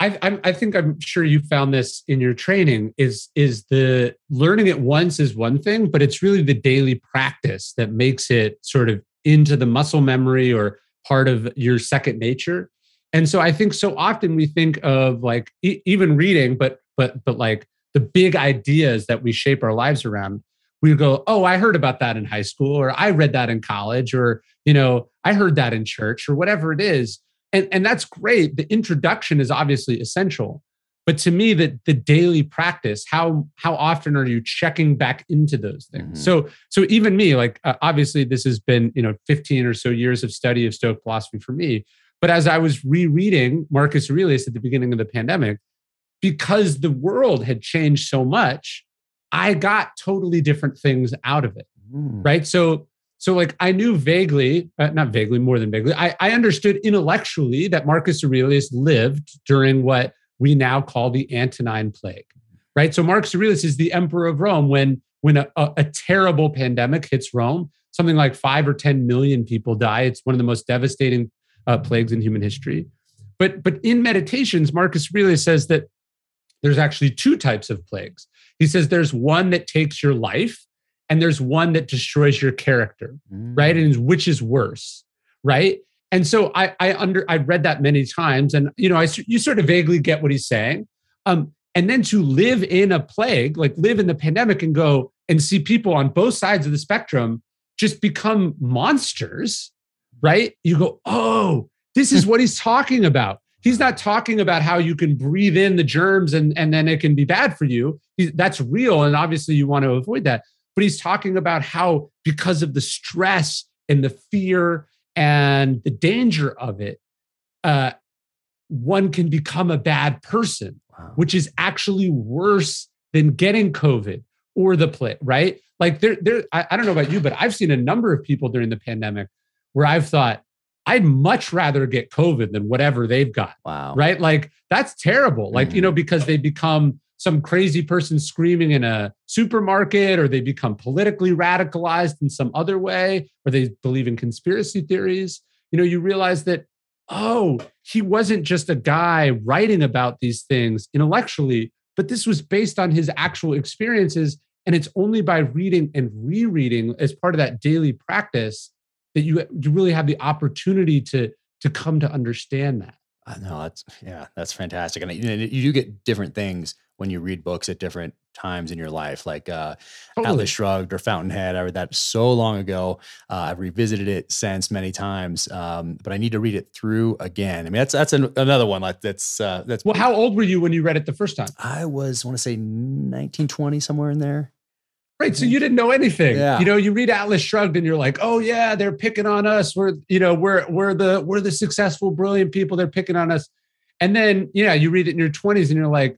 I, I think I'm sure you found this in your training. Is is the learning it once is one thing, but it's really the daily practice that makes it sort of into the muscle memory or part of your second nature. And so I think so often we think of like e- even reading, but but but like the big ideas that we shape our lives around we go, oh, I heard about that in high school, or I read that in college, or you know, I heard that in church, or whatever it is. And, and that's great. The introduction is obviously essential. But to me, the, the daily practice, how how often are you checking back into those things? Mm-hmm. So so even me, like uh, obviously this has been you know 15 or so years of study of Stoic philosophy for me. But as I was rereading Marcus Aurelius at the beginning of the pandemic, because the world had changed so much, I got totally different things out of it. Mm. Right. So, so like I knew vaguely, uh, not vaguely, more than vaguely, I, I understood intellectually that Marcus Aurelius lived during what we now call the Antonine Plague. Right. So Marcus Aurelius is the emperor of Rome when when a, a, a terrible pandemic hits Rome, something like five or 10 million people die. It's one of the most devastating uh, plagues in human history. But but in meditations, Marcus Aurelius says that there's actually two types of plagues. He says there's one that takes your life and there's one that destroys your character, mm. right? And which is worse, right? And so I, I under I read that many times, and you know, I you sort of vaguely get what he's saying. Um, and then to live in a plague, like live in the pandemic, and go and see people on both sides of the spectrum just become monsters, right? You go, oh, this is what he's talking about. He's not talking about how you can breathe in the germs and, and then it can be bad for you. He, that's real. And obviously, you want to avoid that. But he's talking about how, because of the stress and the fear and the danger of it, uh, one can become a bad person, wow. which is actually worse than getting COVID or the plague, right? Like there, there. I, I don't know about you, but I've seen a number of people during the pandemic where I've thought, I'd much rather get COVID than whatever they've got. Wow. Right. Like that's terrible. Like, mm. you know, mm-hmm. because they become some crazy person screaming in a supermarket or they become politically radicalized in some other way or they believe in conspiracy theories. You know, you realize that, oh, he wasn't just a guy writing about these things intellectually, but this was based on his actual experiences. And it's only by reading and rereading as part of that daily practice that you you really have the opportunity to to come to understand that. I know that's yeah, that's fantastic, and you, you do get different things when you read books at different times in your life, like uh, totally. Atlas Shrugged or Fountainhead. I read that so long ago. Uh, I've revisited it since many times, um, but I need to read it through again. I mean, that's that's an, another one like that's uh, that's. Well, how old were you when you read it the first time? I was, I want to say, nineteen twenty somewhere in there. Right. So you didn't know anything. Yeah. You know, you read Atlas Shrugged and you're like, oh yeah, they're picking on us. We're, you know, we're we're the we're the successful, brilliant people. They're picking on us. And then, yeah, you read it in your 20s and you're like,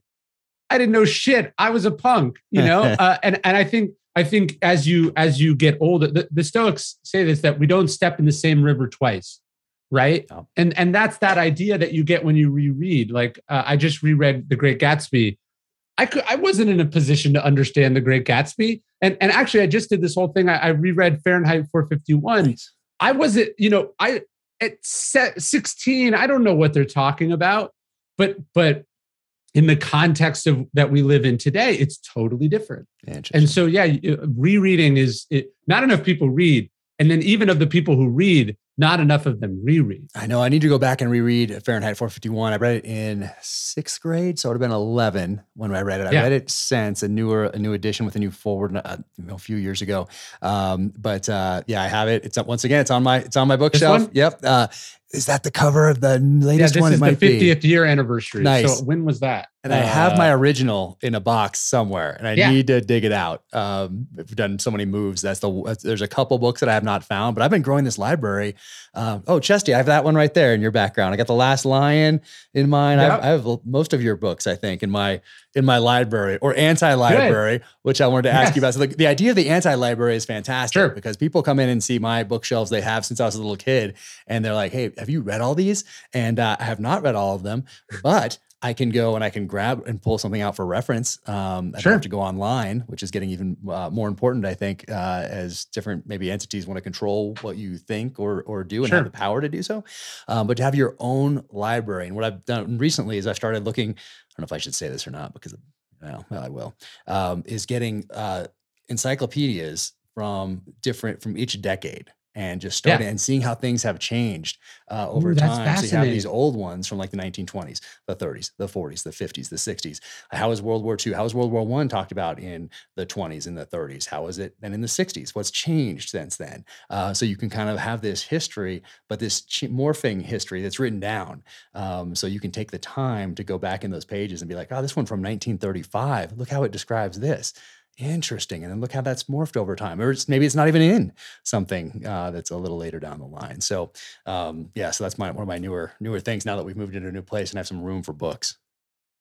I didn't know shit. I was a punk, you know? uh, and and I think I think as you as you get older, the, the Stoics say this that we don't step in the same river twice. Right. Oh. And and that's that idea that you get when you reread. Like uh, I just reread The Great Gatsby I could I wasn't in a position to understand the Great Gatsby. And and actually I just did this whole thing. I, I reread Fahrenheit 451. Nice. I wasn't, you know, I at 16, I don't know what they're talking about, but but in the context of that we live in today, it's totally different. And so yeah, rereading is it, not enough people read. And then even of the people who read, not enough of them reread. I know. I need to go back and reread Fahrenheit 451. I read it in sixth grade, so it would have been 11 when I read it. I yeah. read it since a newer, a new edition with a new foreword uh, a few years ago. Um, but uh, yeah, I have it. It's once again, it's on my, it's on my bookshelf. Yep. Uh, is that the cover of the latest yeah, one? Is it might the 50th be. year anniversary. Nice. So when was that? And uh, I have my uh, original in a box somewhere, and I yeah. need to dig it out. Um, I've done so many moves. That's the there's a couple books that I have not found, but I've been growing this library. Um, oh, Chesty, I have that one right there in your background. I got the Last Lion in mine. Yep. I, have, I, have, most of your books, I think, in my in my library or anti-library, Good. which I wanted to ask yes. you about. So the, the idea of the anti-library is fantastic sure. because people come in and see my bookshelves they have since I was a little kid, and they're like, "Hey, have you read all these?" And uh, I have not read all of them, but I can go and I can grab and pull something out for reference. Um, I sure. don't have to go online, which is getting even uh, more important, I think, uh, as different maybe entities want to control what you think or or do and sure. have the power to do so. Um, but to have your own library, and what I've done recently is I started looking. Know if I should say this or not because well, well I will. Um, is getting uh, encyclopedias from different from each decade and just starting yeah. and seeing how things have changed uh, over Ooh, time. So you have these old ones from like the 1920s, the 30s, the 40s, the 50s, the 60s. How was World War II? How was World War One talked about in the 20s and the 30s? How was it then in the 60s? What's changed since then? Uh, so you can kind of have this history, but this morphing history that's written down. Um, so you can take the time to go back in those pages and be like, oh, this one from 1935. Look how it describes this interesting and then look how that's morphed over time or it's, maybe it's not even in something uh, that's a little later down the line. So um, yeah so that's my one of my newer newer things now that we've moved into a new place and have some room for books.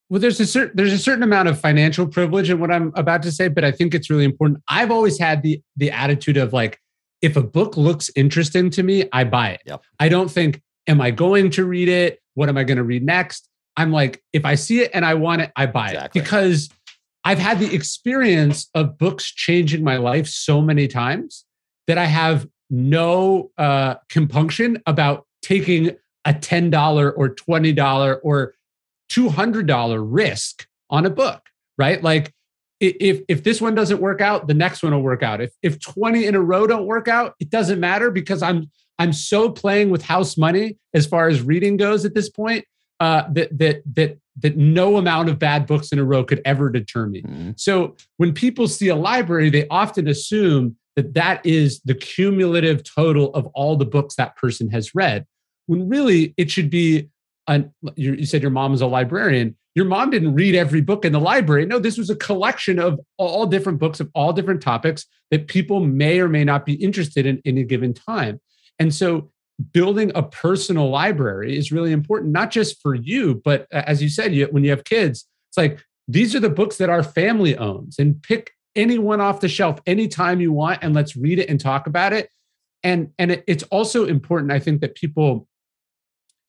Well there's a certain there's a certain amount of financial privilege in what i'm about to say but i think it's really important. I've always had the the attitude of like if a book looks interesting to me i buy it. Yep. i don't think am i going to read it? What am i going to read next? I'm like if i see it and i want it i buy exactly. it because I've had the experience of books changing my life so many times that I have no uh, compunction about taking a $10 or $20 or $200 risk on a book, right? Like if if this one doesn't work out, the next one will work out. If if 20 in a row don't work out, it doesn't matter because I'm I'm so playing with house money as far as reading goes at this point uh, that that that that no amount of bad books in a row could ever deter me. Mm-hmm. So when people see a library, they often assume that that is the cumulative total of all the books that person has read. When really it should be an, you, you said your mom is a librarian. Your mom didn't read every book in the library. No, this was a collection of all different books of all different topics that people may or may not be interested in in a given time. And so building a personal library is really important, not just for you, but as you said, you, when you have kids, it's like these are the books that our family owns and pick anyone off the shelf anytime you want and let's read it and talk about it. And, and it, it's also important, I think, that people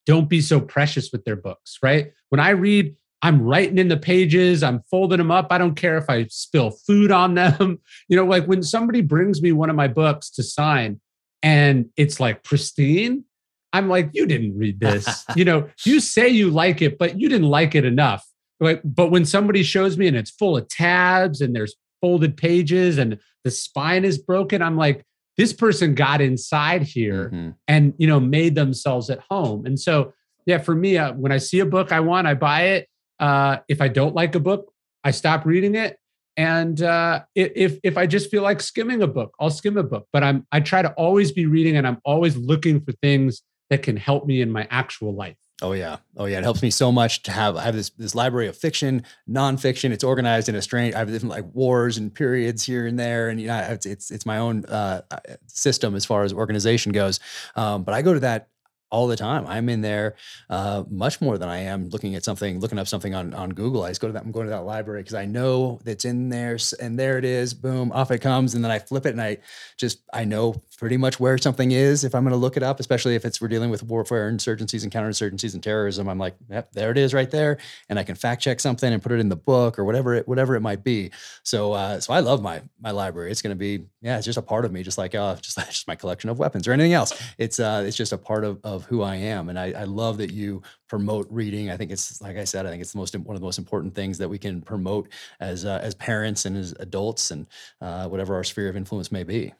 don't be so precious with their books, right? When I read, I'm writing in the pages, I'm folding them up. I don't care if I spill food on them. You know, like when somebody brings me one of my books to sign and it's like pristine, I'm like, you didn't read this. you know, you say you like it, but you didn't like it enough. Like, but when somebody shows me and it's full of tabs and there's folded pages and the spine is broken, I'm like, this person got inside here mm-hmm. and you know made themselves at home and so yeah for me uh, when i see a book i want i buy it uh, if i don't like a book i stop reading it and uh, if if i just feel like skimming a book i'll skim a book but i'm i try to always be reading and i'm always looking for things that can help me in my actual life Oh yeah, oh yeah. It helps me so much to have I have this this library of fiction, nonfiction. It's organized in a strange. I have different like wars and periods here and there, and you know it's it's, it's my own uh, uh system as far as organization goes. Um, but I go to that all the time. I'm in there uh, much more than I am looking at something, looking up something on, on Google. I just go to that. I'm going to that library because I know that's in there, and there it is. Boom, off it comes, and then I flip it, and I just I know pretty much where something is if I'm going to look it up. Especially if it's we're dealing with warfare, insurgencies, and counterinsurgencies and terrorism. I'm like, yep, there it is, right there, and I can fact check something and put it in the book or whatever it whatever it might be. So uh, so I love my my library. It's going to be yeah, it's just a part of me, just like uh, just just my collection of weapons or anything else. It's uh, it's just a part of of who I am, and I, I love that you promote reading. I think it's like I said, I think it's the most one of the most important things that we can promote as uh, as parents and as adults, and uh, whatever our sphere of influence may be.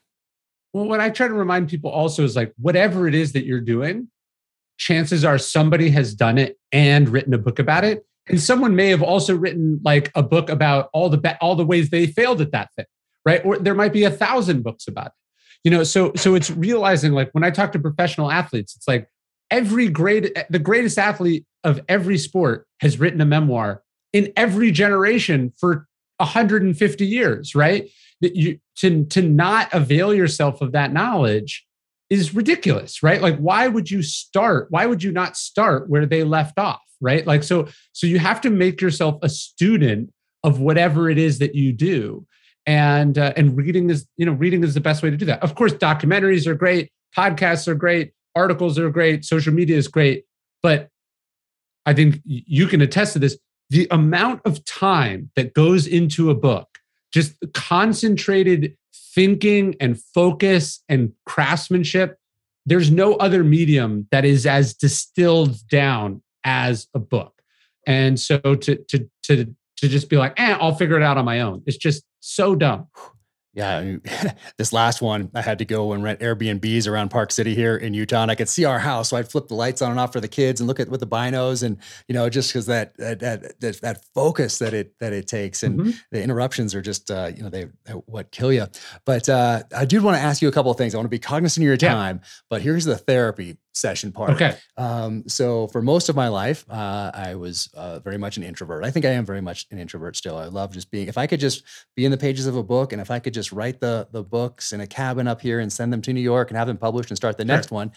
Well, what I try to remind people also is like whatever it is that you're doing, chances are somebody has done it and written a book about it, and someone may have also written like a book about all the all the ways they failed at that thing right? Or there might be a thousand books about it. You know, so so it's realizing like when I talk to professional athletes, it's like every great eh, the greatest athlete of every sport has written a memoir in every generation for 150 years, right? That you to to not avail yourself of that knowledge is ridiculous, right? Like why would you start? Why would you not start where they left off, right? Like so so you have to make yourself a student of whatever it is that you do and uh, and reading is you know reading is the best way to do that. Of course documentaries are great podcasts are great articles are great social media is great but i think you can attest to this. The amount of time that goes into a book just concentrated thinking and focus and craftsmanship there's no other medium that is as distilled down as a book. And so to to to to just be like eh, i'll figure it out on my own. It's just so dumb. Yeah, this last one, I had to go and rent Airbnbs around Park City here in Utah, and I could see our house. So I'd flip the lights on and off for the kids and look at with the binos, and you know, just because that, that that that focus that it that it takes, and mm-hmm. the interruptions are just uh, you know they, they, what kill you. But uh, I do want to ask you a couple of things. I want to be cognizant of your time, yeah. but here's the therapy session part. Okay. Um, so for most of my life, uh, I was uh, very much an introvert. I think I am very much an introvert still. I love just being. If I could just be in the pages of a book, and if I could just write the the books in a cabin up here and send them to New York and have them published and start the sure. next one,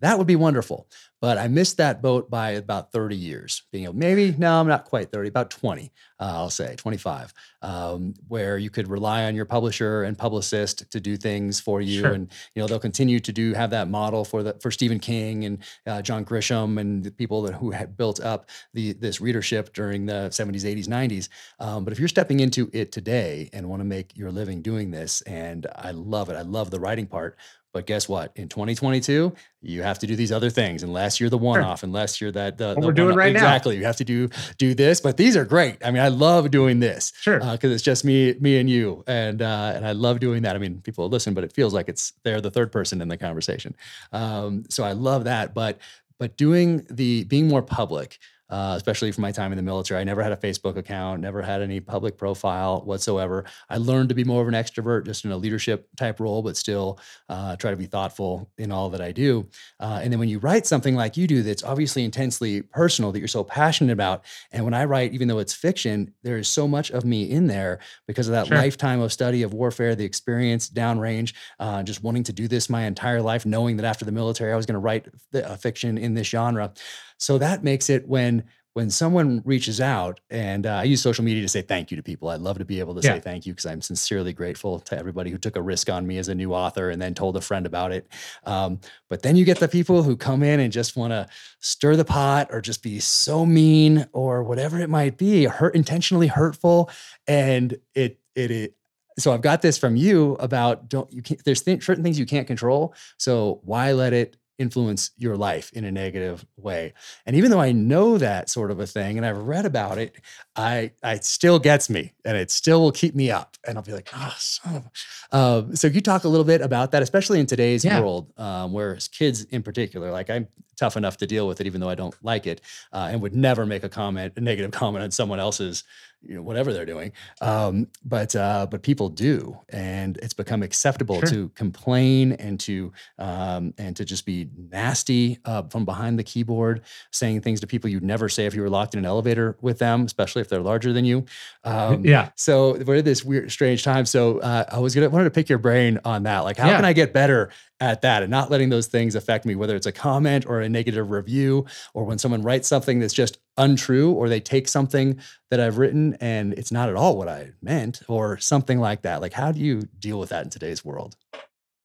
that would be wonderful. But I missed that boat by about 30 years. Being able, maybe, no, I'm not quite 30, about 20, uh, I'll say 25, um, where you could rely on your publisher and publicist to do things for you. Sure. And, you know, they'll continue to do, have that model for the, for Stephen King and uh, John Grisham and the people that, who had built up the, this readership during the 70s, 80s, 90s. Um, but if you're stepping into it today and want to make your living doing this, and I love it, I love the writing part, but guess what? In 2022, you have to do these other things unless you're the one off, unless you're that the, the we're doing right exactly. now. Exactly. You have to do do this, but these are great. I mean, I love doing this. Sure. Because uh, it's just me, me and you. And uh, and I love doing that. I mean, people listen, but it feels like it's they're the third person in the conversation. Um, so I love that. But but doing the being more public uh, especially for my time in the military. I never had a Facebook account, never had any public profile whatsoever. I learned to be more of an extrovert, just in a leadership type role, but still uh, try to be thoughtful in all that I do. Uh, and then when you write something like you do, that's obviously intensely personal, that you're so passionate about, and when I write, even though it's fiction, there is so much of me in there because of that sure. lifetime of study of warfare, the experience downrange, uh, just wanting to do this my entire life, knowing that after the military I was going to write a fiction in this genre. So that makes it when when someone reaches out and uh, I use social media to say thank you to people. I'd love to be able to yeah. say thank you because I'm sincerely grateful to everybody who took a risk on me as a new author and then told a friend about it. Um, but then you get the people who come in and just want to stir the pot or just be so mean or whatever it might be, hurt intentionally hurtful, and it it, it so I've got this from you about don't you can't there's th- certain things you can't control. So why let it influence your life in a negative way. And even though I know that sort of a thing and I've read about it, I it still gets me and it still will keep me up. And I'll be like, oh, son um, so you talk a little bit about that, especially in today's yeah. world, um, where kids in particular, like I'm tough enough to deal with it, even though I don't like it, uh, and would never make a comment, a negative comment on someone else's you know whatever they're doing um, but uh, but people do and it's become acceptable sure. to complain and to um, and to just be nasty uh, from behind the keyboard saying things to people you'd never say if you were locked in an elevator with them especially if they're larger than you um, yeah so we're in this weird strange time so uh, i was gonna wanted to pick your brain on that like how yeah. can i get better at that and not letting those things affect me, whether it's a comment or a negative review, or when someone writes something that's just untrue, or they take something that I've written and it's not at all what I meant, or something like that. Like, how do you deal with that in today's world?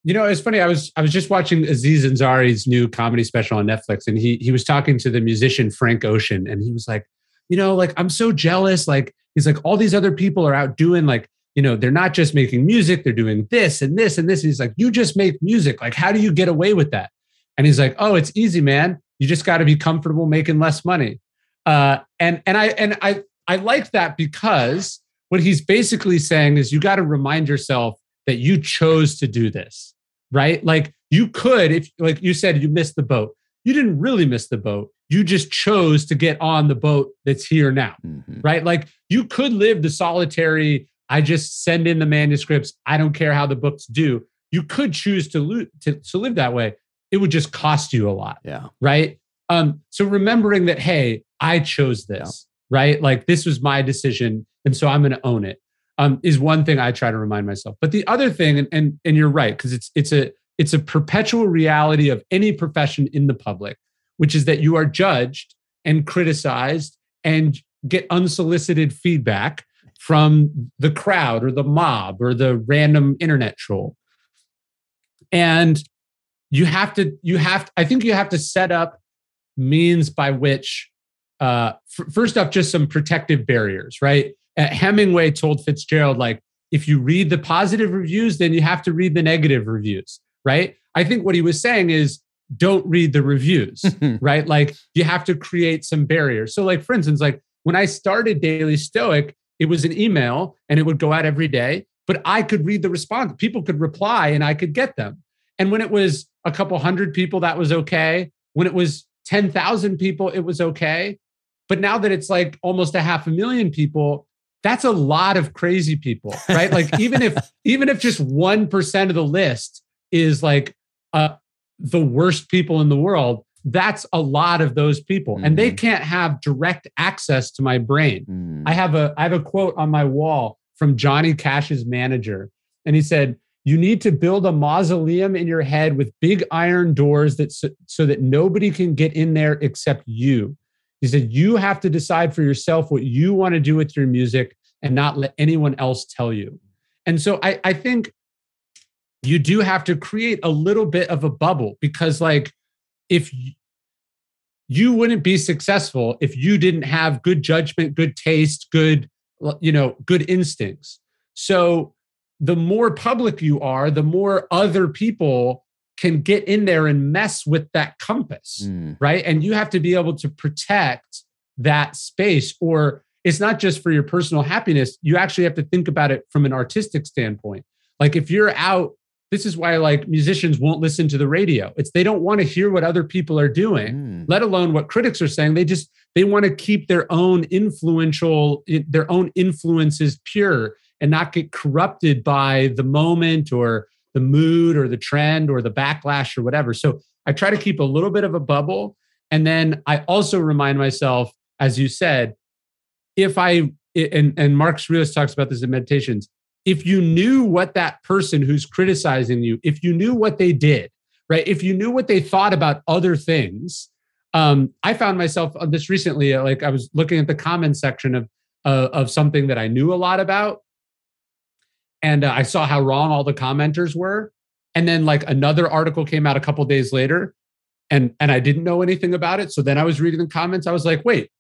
You know, it's funny. I was I was just watching Aziz Ansari's new comedy special on Netflix, and he he was talking to the musician Frank Ocean, and he was like, you know, like I'm so jealous. Like he's like, all these other people are out doing like you know, they're not just making music, they're doing this and this and this. And he's like, you just make music. Like, how do you get away with that? And he's like, oh, it's easy, man. You just got to be comfortable making less money. Uh, and and I and I I like that because what he's basically saying is you got to remind yourself that you chose to do this, right? Like you could, if like you said, you missed the boat. You didn't really miss the boat. You just chose to get on the boat that's here now, mm-hmm. right? Like you could live the solitary I just send in the manuscripts. I don't care how the books do. You could choose to, lo- to, to live that way. It would just cost you a lot. Yeah. Right. Um, so remembering that, hey, I chose this, yeah. right? Like this was my decision. And so I'm going to own it. Um, is one thing I try to remind myself. But the other thing, and and, and you're right, because it's it's a it's a perpetual reality of any profession in the public, which is that you are judged and criticized and get unsolicited feedback from the crowd or the mob or the random internet troll. And you have to, you have, I think you have to set up means by which, uh, f- first off, just some protective barriers, right? Uh, Hemingway told Fitzgerald, like, if you read the positive reviews, then you have to read the negative reviews, right? I think what he was saying is don't read the reviews, right? Like you have to create some barriers. So, like, for instance, like when I started Daily Stoic, it was an email and it would go out every day, but I could read the response. People could reply and I could get them. And when it was a couple hundred people, that was okay. When it was 10,000 people, it was okay. But now that it's like almost a half a million people, that's a lot of crazy people, right? like even if even if just 1% of the list is like uh, the worst people in the world, that's a lot of those people mm-hmm. and they mm-hmm. can't have direct access to my brain mm. i have a i have a quote on my wall from johnny cash's manager and he said you need to build a mausoleum in your head with big iron doors that so, so that nobody can get in there except you he said you have to decide for yourself what you want to do with your music and not let anyone else tell you and so i i think you do have to create a little bit of a bubble because like if you wouldn't be successful if you didn't have good judgment, good taste, good, you know, good instincts. So the more public you are, the more other people can get in there and mess with that compass, mm. right? And you have to be able to protect that space or it's not just for your personal happiness, you actually have to think about it from an artistic standpoint. Like if you're out this is why like musicians won't listen to the radio. It's they don't want to hear what other people are doing, Mm. let alone what critics are saying. They just they want to keep their own influential their own influences pure and not get corrupted by the moment or the mood or the trend or the backlash or whatever. So I try to keep a little bit of a bubble and then I also remind myself as you said if I and and Mark Aurelius talks about this in meditations if you knew what that person who's criticizing you, if you knew what they did, right? If you knew what they thought about other things, um, I found myself on this recently. uh, Like I was looking at the comment section of uh, of something that I knew a lot about, and uh, I saw how wrong all the commenters were. And then like another article came out a couple days later, and and I didn't know anything about it. So then I was reading the comments. I was like, wait,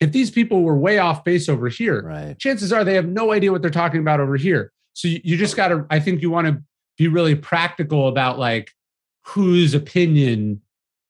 if these people were way off base over here, Right. chances are they have no idea what they're talking about over here. So you, you just got to, I think you want to be really practical about like whose opinion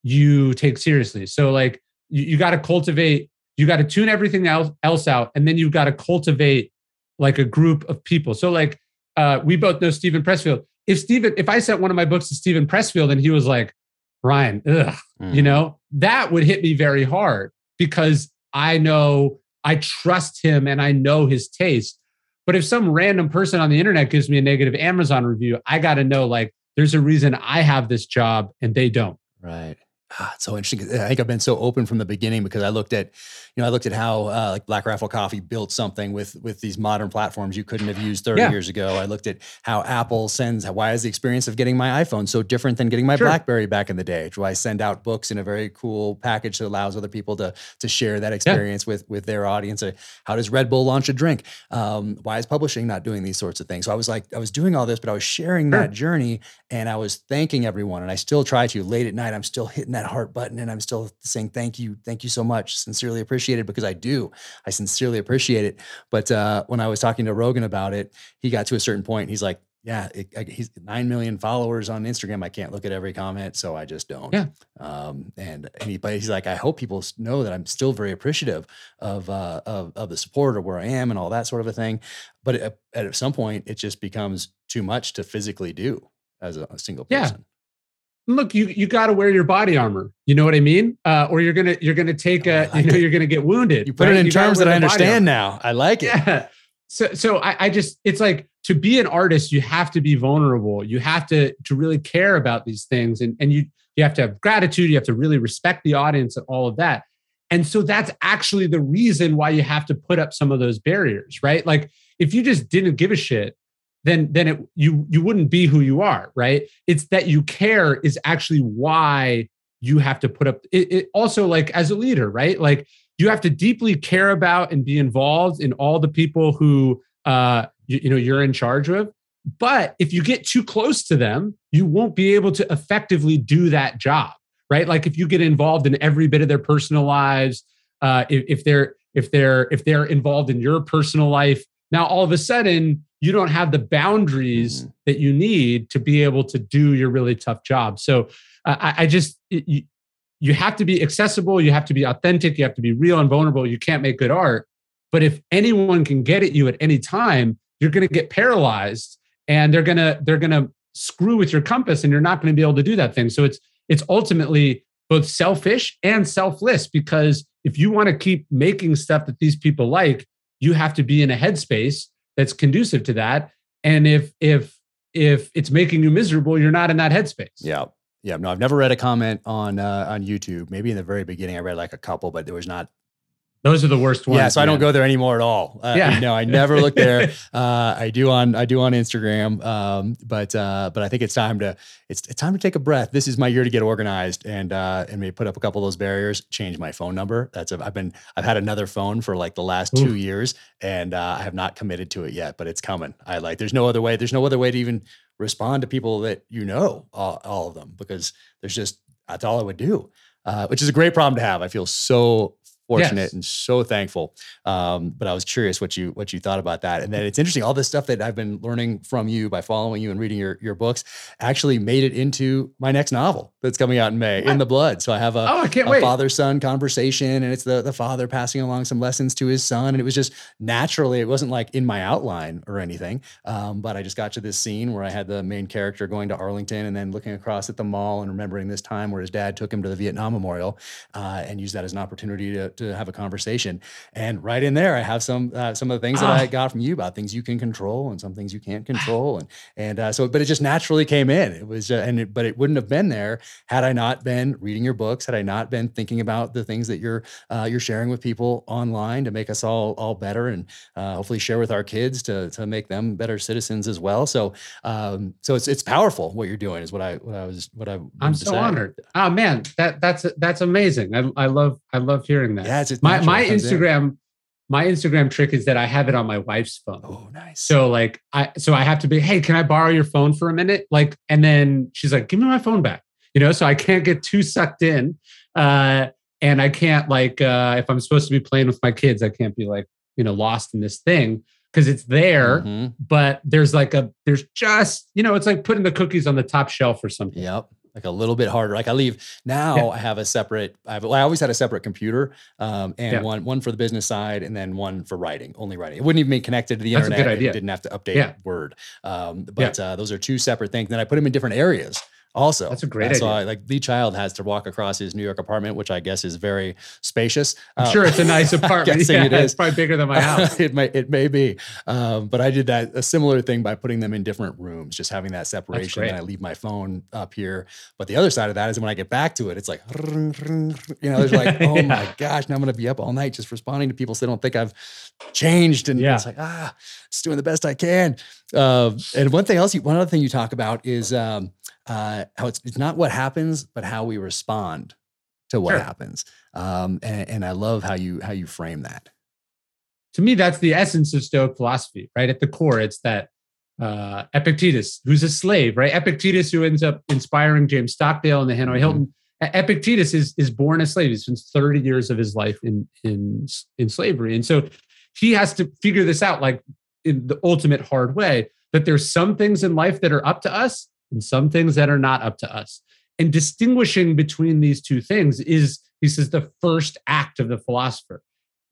you take seriously. So like you, you got to cultivate, you got to tune everything else, else out, and then you've got to cultivate like a group of people. So like uh, we both know Steven Pressfield. If Steven, if I sent one of my books to Steven Pressfield and he was like, Ryan, ugh, you Mhm. know, that would hit me very hard because I know I trust him and I know his taste. But if some random person on the internet gives me a negative Amazon review, I got to know like there's a reason I have this job and they don't. Right. Ah, it's so interesting. 'cause I think I've been so open from the beginning because I looked at, you know, I looked at how uh, like Black Rifle Coffee built something with with these modern platforms you couldn't have used 30 Yeah. years ago. I looked at how Apple sends. Why is the experience of getting my iPhone so different than getting my Sure. BlackBerry back in the day? Do I send out books in a very cool package that allows other people to to share that experience with with their audience? Uh, How does Red Bull launch a drink? Um, why is publishing not doing these sorts of things? So I was like, I was doing all this, but I was sharing Sure. that journey and I was thanking everyone. And I still try to late at night. I'm still hitting that heart button and I'm still saying thank you, thank you so much, sincerely appreciate it because I do. I sincerely appreciate it. But uh, when I was talking to Rogan about it, he got to a certain point. He's like, yeah, it, I, he's nine million followers on Instagram. I can't look at every comment, so I just don't. Yeah. Um, and and he, but he's like, I hope people know that I'm still very appreciative of uh, of of the support or where I am and all that sort of a thing. But at, at some point, it just becomes too much to physically do as a, a single Yeah. Look, you you got to wear your body armor. You know what I mean? Uh, or you're gonna you're gonna take Oh, a like you know it. you're gonna get wounded. You put right? it in You terms that I understand now. I like it. Yeah. So so I, I just it's like to be an artist, you have to be vulnerable. You have to to really care about these things, and and you you have to have gratitude. You have to really respect the audience and all of that. And so that's actually the reason why you have to put up some of those barriers, right? Like if you just didn't give a shit, then then it you you wouldn't be who you are, right? It's that you care is actually why you have to put up it, it also like as a leader, right? Like you have to deeply care about and be involved in all the people who uh you, you know you're in charge of but if you get too close to them you won't be able to effectively do that job right like if you get involved in every bit of their personal lives uh if, if they're if they're if they're involved in your personal life now all of a sudden you don't have the boundaries Mhm. that you need to be able to do your really tough job. So uh, I, I just it, you, you have to be accessible you have to be authentic you have to be real and vulnerable you can't make good art. But if anyone can get at you at any time you're going to get paralyzed and they're going to they're going to screw with your compass and you're not going to be able to do that thing. So it's it's ultimately both selfish and selfless because if you want to keep making stuff that these people like you have to be in a headspace that's conducive to that and if if if it's making you miserable you're not in that headspace Yeah. Yeah. No, I've never read a comment on uh, on YouTube. Maybe in the very beginning, I read like a couple, but there was not. Those are the worst ones yeah, so I don't go there anymore at all. Uh, Yeah. No, I never look there. Uh, I do on I do on Instagram, um, but uh, but I think it's time to it's, it's time to take a breath. This is my year to get organized and uh, and maybe put up a couple of those barriers. Change my phone number. That's a, I've been I've had another phone for like the last two years, and uh, I have not committed to it yet, but it's coming. I like. There's no other way. There's no other way to even respond to people that you know all, all of them because there's just that's all I would do, uh, which is a great problem to have. I feel so fortunate Yes. and so thankful. Um, but I was curious what you what you thought about that. And then it's interesting, all this stuff that I've been learning from you by following you and reading your your books actually made it into my next novel that's coming out in May, In the Blood. So I have a Oh, a father son conversation and it's the the father passing along some lessons to his son and it was just naturally it wasn't like in my outline or anything um, but i just got to this scene where i had the main character going to arlington and then looking across at the mall and remembering this time where his dad took him to the vietnam memorial uh, and used that as an opportunity to, to have a conversation and right in there i have some uh, some of the things that i Ah. got from you about things you can control and some things you can't control and and uh, so but it just naturally came in it was uh, and it, but it wouldn't have been there had I not been reading your books, had I not been thinking about the things that you're uh, you're sharing with people online to make us all all better, and uh, hopefully share with our kids to to make them better citizens as well. So um, so it's it's powerful what you're doing is what I what I was what I I'm so say. honored. Oh man, that that's that's amazing. I, I love I love hearing that. Yeah, it's, it's my my comes in. Instagram my Instagram trick is that I have it on my wife's phone. Oh, nice. So like I so I have to be, hey, can I borrow your phone for a minute? Like, and then she's like, give me my phone back. You know, so I can't get too sucked in. Uh and I can't like uh if I'm supposed to be playing with my kids, I can't be like, you know, lost in this thing because it's there, Mhm. but there's like a there's just, you know, it's like putting the cookies on the top shelf or something. Yep. Like a little bit harder. Like I leave now. Yeah. I have a separate. I have. Well, I always had a separate computer, um, and Yeah. one one for the business side, and then one for writing, only writing. It wouldn't even be connected to the That's a good internet. idea. It didn't have to update Yeah. Word. Um, but uh, those are two separate things. Then I put them in different areas. Also, That's a great Uh, So idea. I, like Lee Child has to walk across his New York apartment, which I guess is very spacious. I'm Uh, sure it's a nice apartment. guessing yeah, it is. It's probably bigger than my house. it may it may be, um, but I did that a similar thing by putting them in different rooms, just having that separation. And I leave my phone up here. But the other side of that is when I get back to it, it's like you know, it's like oh my gosh, now I'm going to be up all night just responding to people so they don't think I've changed. And Yeah. it's like ah, just doing the best I can. Um, and one thing else, you, one other thing you talk about is um, uh, how it's it's not what happens, but how we respond to what Sure. happens. Um, and, and I love how you how you frame that. to me, that's the essence of Stoic philosophy, right? At the core, it's that uh, Epictetus, who's a slave, right? Epictetus, who ends up inspiring James Stockdale and the Hanoi Mhm. Hilton. Epictetus is is born a slave. He spends 30 years of his life in in in slavery, and so he has to figure this out, like in the ultimate hard way. That there's some things in life that are up to us, and some things that are not up to us. And distinguishing between these two things is, he says, the first act of the philosopher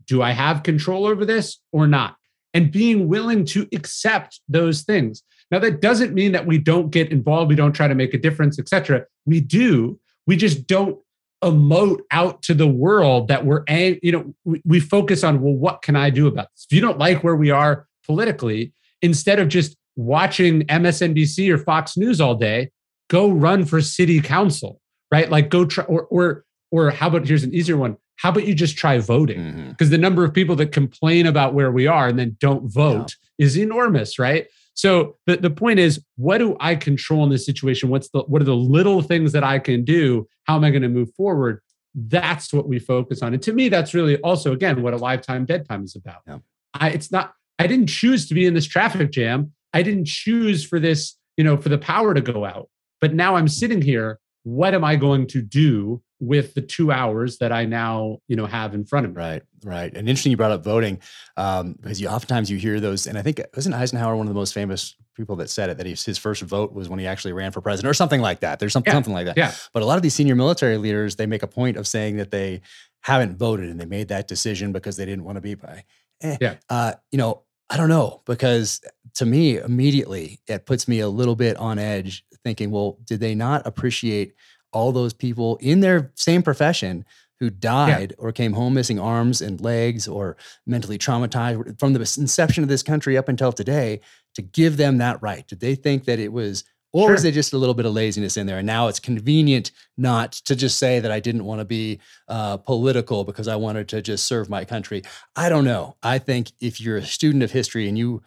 do I have control over this or not? And being willing to accept those things. Now, that doesn't mean that we don't get involved, we don't try to make a difference, etc. We do. We just don't emote out to the world that we're, you know, we, we focus on, well, what can I do about this? If you don't like where we are politically, instead of just watching MSNBC or Fox News all day, go run for city council, right? Like go try, or, or, or how about here's an easier one. How about you just try voting? Mhm. because the number of people that complain about where we are and then don't vote is enormous, right? So the, the point is, what do I control in this situation? What's the what are the little things that I can do? How am I going to move forward? That's what we focus on. And to me, that's really also again what a lifetime dead time is about. Yeah. I it's not, I didn't choose to be in this traffic jam. I didn't choose for this, you know, for the power to go out. But now I'm sitting here. What am I going to do with the two hours that I now, you know, have in front of me? Right, right. And interesting you brought up voting um, because you oftentimes you hear those, and I think wasn't Eisenhower one of the most famous people that said it that his first vote was when he actually ran for president or something like that. There's something Yeah, something like that. yeah. But a lot of these senior military leaders they make a point of saying that they haven't voted and they made that decision because they didn't want to be by. Eh, Yeah. Uh, you know, I don't know because to me immediately it puts me a little bit on edge, thinking, well, did they not appreciate all those people in their same profession who died or came home missing arms and legs or mentally traumatized from the inception of this country up until today to give them that right? Did they think that it was, or was Sure. there just a little bit of laziness in there? And now it's convenient not to just say that I didn't want to be uh, political because I wanted to just serve my country. I don't know. I think if you're a student of history and you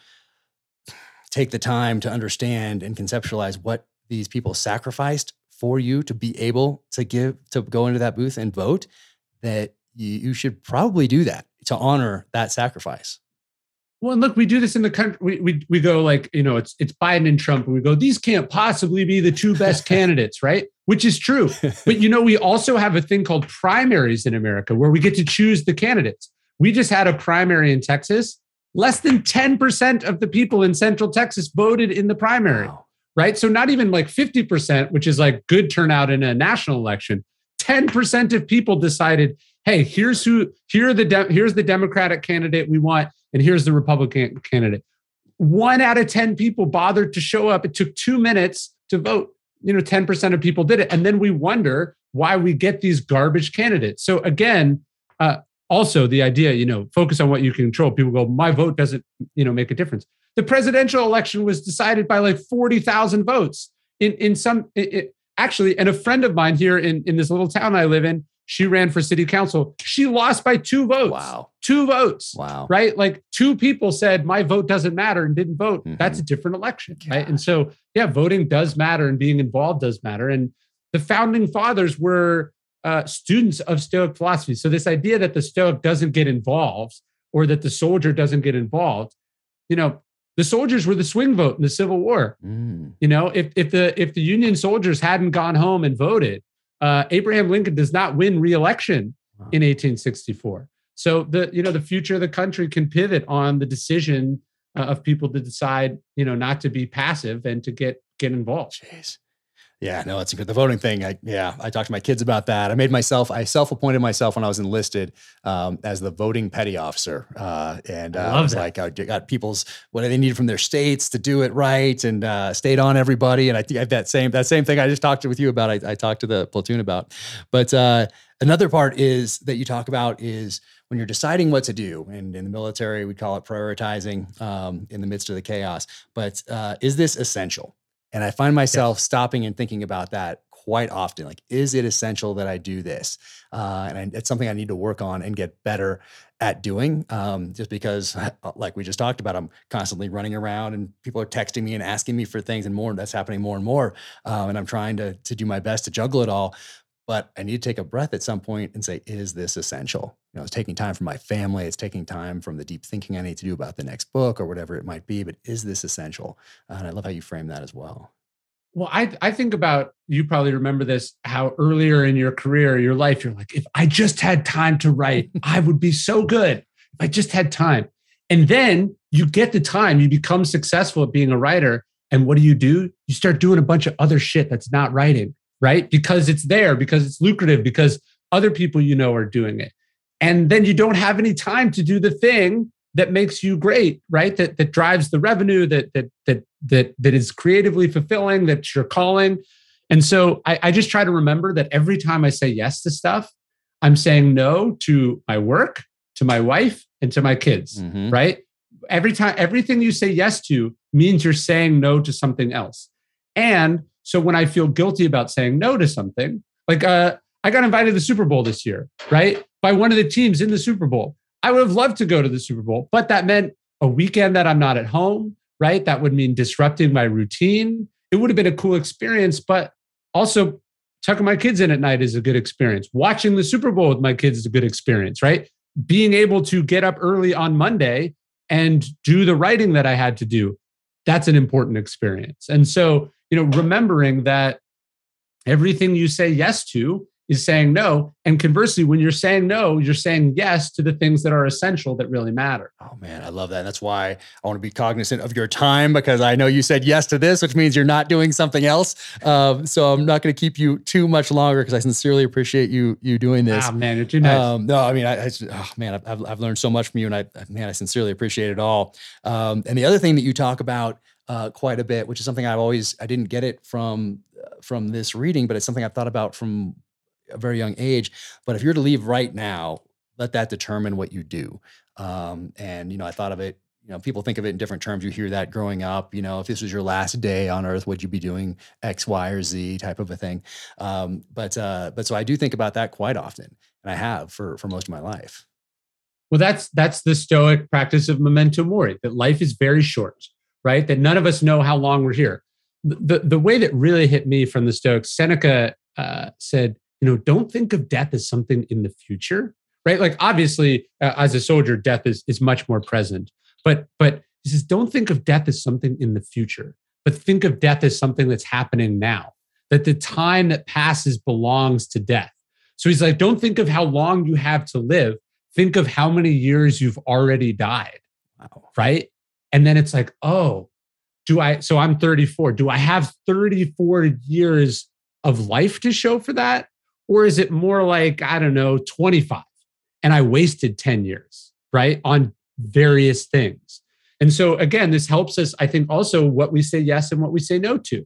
take the time to understand and conceptualize what these people sacrificed for you to be able to give to go into that booth and vote, that you, you should probably do that to honor that sacrifice. Well, and look, we do this in the country. We, we, we go like, you know, it's it's Biden and Trump, and we go, these can't possibly be the two best candidates, right? Which is true. but you know, we also have a thing called primaries in America where we get to choose the candidates. We just had a primary in Texas. Less than 10% of the people in Central Texas voted in the primary, wow. right? So not even like 50%, which is like good turnout in a national election. 10% of people decided, hey, here's who, here are the de- here's the Democratic candidate we want and here's the Republican candidate. One out of 10 people bothered to show up. It took two minutes to vote. You know, 10% of people did it. And then we wonder why we get these garbage candidates. So again, uh, also the idea, you know, focus on what you control. People go, my vote doesn't, you know, make a difference. The presidential election was decided by like 40,000 votes in, in some, it, it, actually, and a friend of mine here in, in this little town I live in, she ran for city council. She lost by two votes. Wow. Two votes. Wow. Right? Like two people said, my vote doesn't matter and didn't vote. Mm-hmm. That's a different election. Right. And so, yeah, voting does matter and being involved does matter. And the founding fathers were uh, students of Stoic philosophy. So, this idea that the Stoic doesn't get involved or that the soldier doesn't get involved, you know, the soldiers were the swing vote in the Civil War. Mm. You know, if, if the if the Union soldiers hadn't gone home and voted, uh, Abraham Lincoln does not win re-election wow. in 1864. So the you know the future of the country can pivot on the decision uh, of people to decide you know not to be passive and to get get involved. Jeez. Yeah, no, it's good. The voting thing, I, yeah, I talked to my kids about that. I made myself, I self-appointed myself when I was enlisted um, as the voting petty officer, uh, and uh, I, I, was that. like, I got people's what they needed from their states to do it right, and uh, stayed on everybody. And I think that same that same thing I just talked to with you about. I, I talked to the platoon about. But uh, another part is that you talk about is when you're deciding what to do, and in the military we call it prioritizing um, in the midst of the chaos. But uh, is this essential? And I find myself stopping and thinking about that quite often. Like, is it essential that I do this? Uh, and I, it's something I need to work on and get better at doing. Um, just because, like we just talked about, I'm constantly running around and people are texting me and asking me for things, and more. That's happening more and more. Um, and I'm trying to to do my best to juggle it all but I need to take a breath at some point and say, is this essential? Know, it's taking time from my family. It's taking time from the deep thinking I need to do about the next book or whatever it might be. But is this essential? Uh, and I love how you frame that as well. Well, I, I think about you probably remember this how earlier in your career, your life, you're like, if I just had time to write, I would be so good. If I just had time. And then you get the time, you become successful at being a writer. And what do you do? You start doing a bunch of other shit that's not writing right? Because it's there, because it's lucrative, because other people you know are doing it. And then you don't have any time to do the thing that makes you great, right? That that drives the revenue, that that that that that is creatively fulfilling, that you're calling. And so I, I just try to remember that every time I say yes to stuff, I'm saying no to my work, to my wife, and to my kids, mm-hmm. right? Every time, everything you say yes to means you're saying no to something else. And so when I feel guilty about saying no to something, like uh, I got invited to the Super Bowl this year, right? By one of the teams in the Super Bowl. I would have loved to go to the Super Bowl, but that meant a weekend that I'm not at home, right? That would mean disrupting my routine. It would have been a cool experience, but also tucking my kids in at night is a good experience. Watching the Super Bowl with my kids is a good experience, right? Being able to get up early on Monday and do the writing that I had to do, that's an important experience. And so you know, remembering that everything you say yes to is saying no. And conversely, when you're saying no, you're saying yes to the things that are essential that really matter. Oh man, I love that. That's why I want to be cognizant of your time because I know you said yes to this, which means you're not doing something else. Um, so I'm not going to keep you too much longer because I sincerely appreciate you you doing this. Ah, man, you're too nice. Um, no, I mean, I, I oh, man, I've, I've learned so much from you, and I man, I sincerely appreciate it all. Um, and the other thing that you talk about uh, quite a bit, which is something I've always I didn't get it from uh, from this reading, but it's something I've thought about from a very young age. But if you're to leave right now, let that determine what you do. Um, and you know, I thought of it. You know, people think of it in different terms. You hear that growing up. You know, if this was your last day on Earth, would you be doing X, Y, or Z type of a thing? Um, but uh, but so I do think about that quite often, and I have for for most of my life. Well, that's that's the Stoic practice of memento mori. That life is very short right? That none of us know how long we're here. The, the way that really hit me from the Stoics, Seneca uh, said, you know, don't think of death as something in the future, right? Like obviously, uh, as a soldier, death is, is much more present. But but he says, don't think of death as something in the future, but think of death as something that's happening now. That the time that passes belongs to death. So he's like, don't think of how long you have to live. Think of how many years you've already died. Wow. Right. And then it's like, oh, do I? So I'm 34. Do I have 34 years of life to show for that? Or is it more like, I don't know, 25 and I wasted 10 years, right? On various things. And so again, this helps us, I think, also what we say yes and what we say no to.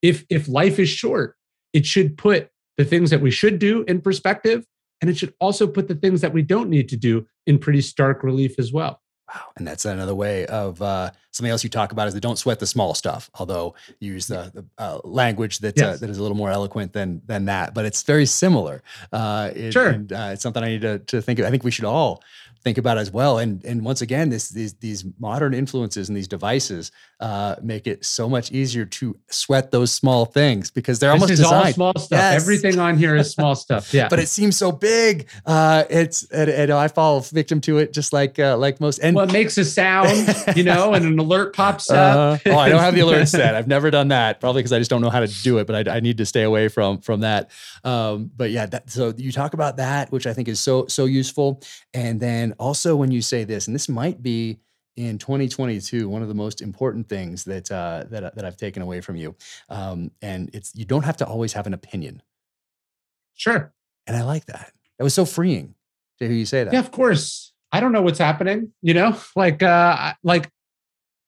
If if life is short, it should put the things that we should do in perspective, and it should also put the things that we don't need to do in pretty stark relief as well. Wow. And that's another way of uh, something else you talk about is that don't sweat the small stuff. Although you use the, the uh, language that uh, yes. uh, that is a little more eloquent than than that, but it's very similar. Uh, it, sure. And uh, it's something I need to, to think of. I think we should all think about as well. And and once again, this these these modern influences and these devices uh, make it so much easier to sweat those small things because they're this almost designed. small stuff. Yes. Everything on here is small stuff. Yeah, but it seems so big. Uh, it's and, and, I fall victim to it just like uh, like most. And well, it makes a sound, you know, and an alert pops up. Uh, oh, I don't have the alert set. I've never done that. Probably because I just don't know how to do it. But I, I need to stay away from from that. Um, but yeah, that, so you talk about that, which I think is so so useful, and then also when you say this, and this might be in 2022 one of the most important things that uh, that that I've taken away from you, um, and it's you don't have to always have an opinion. Sure, and I like that. That was so freeing to hear you say that. Yeah, of course. I don't know what's happening. You know, like uh, like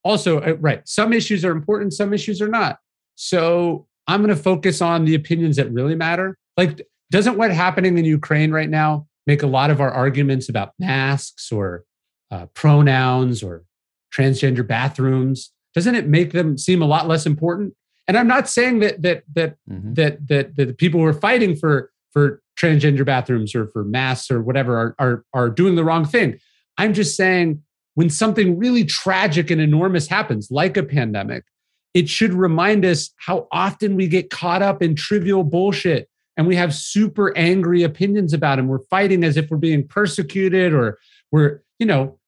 also uh, right. Some issues are important. Some issues are not. So I'm going to focus on the opinions that really matter. Like, doesn't what's happening in Ukraine right now make a lot of our arguments about masks or uh, pronouns or transgender bathrooms. Doesn't it make them seem a lot less important? And i'm not saying that that that mm-hmm. that, that that the people who are fighting for for transgender bathrooms or for masks or whatever are, are are doing the wrong thing. I'm just saying when something really tragic and enormous happens like a pandemic it should remind us how often we get caught up in trivial bullshit and we have super angry opinions about him. We're fighting as if we're being persecuted or we're, you know,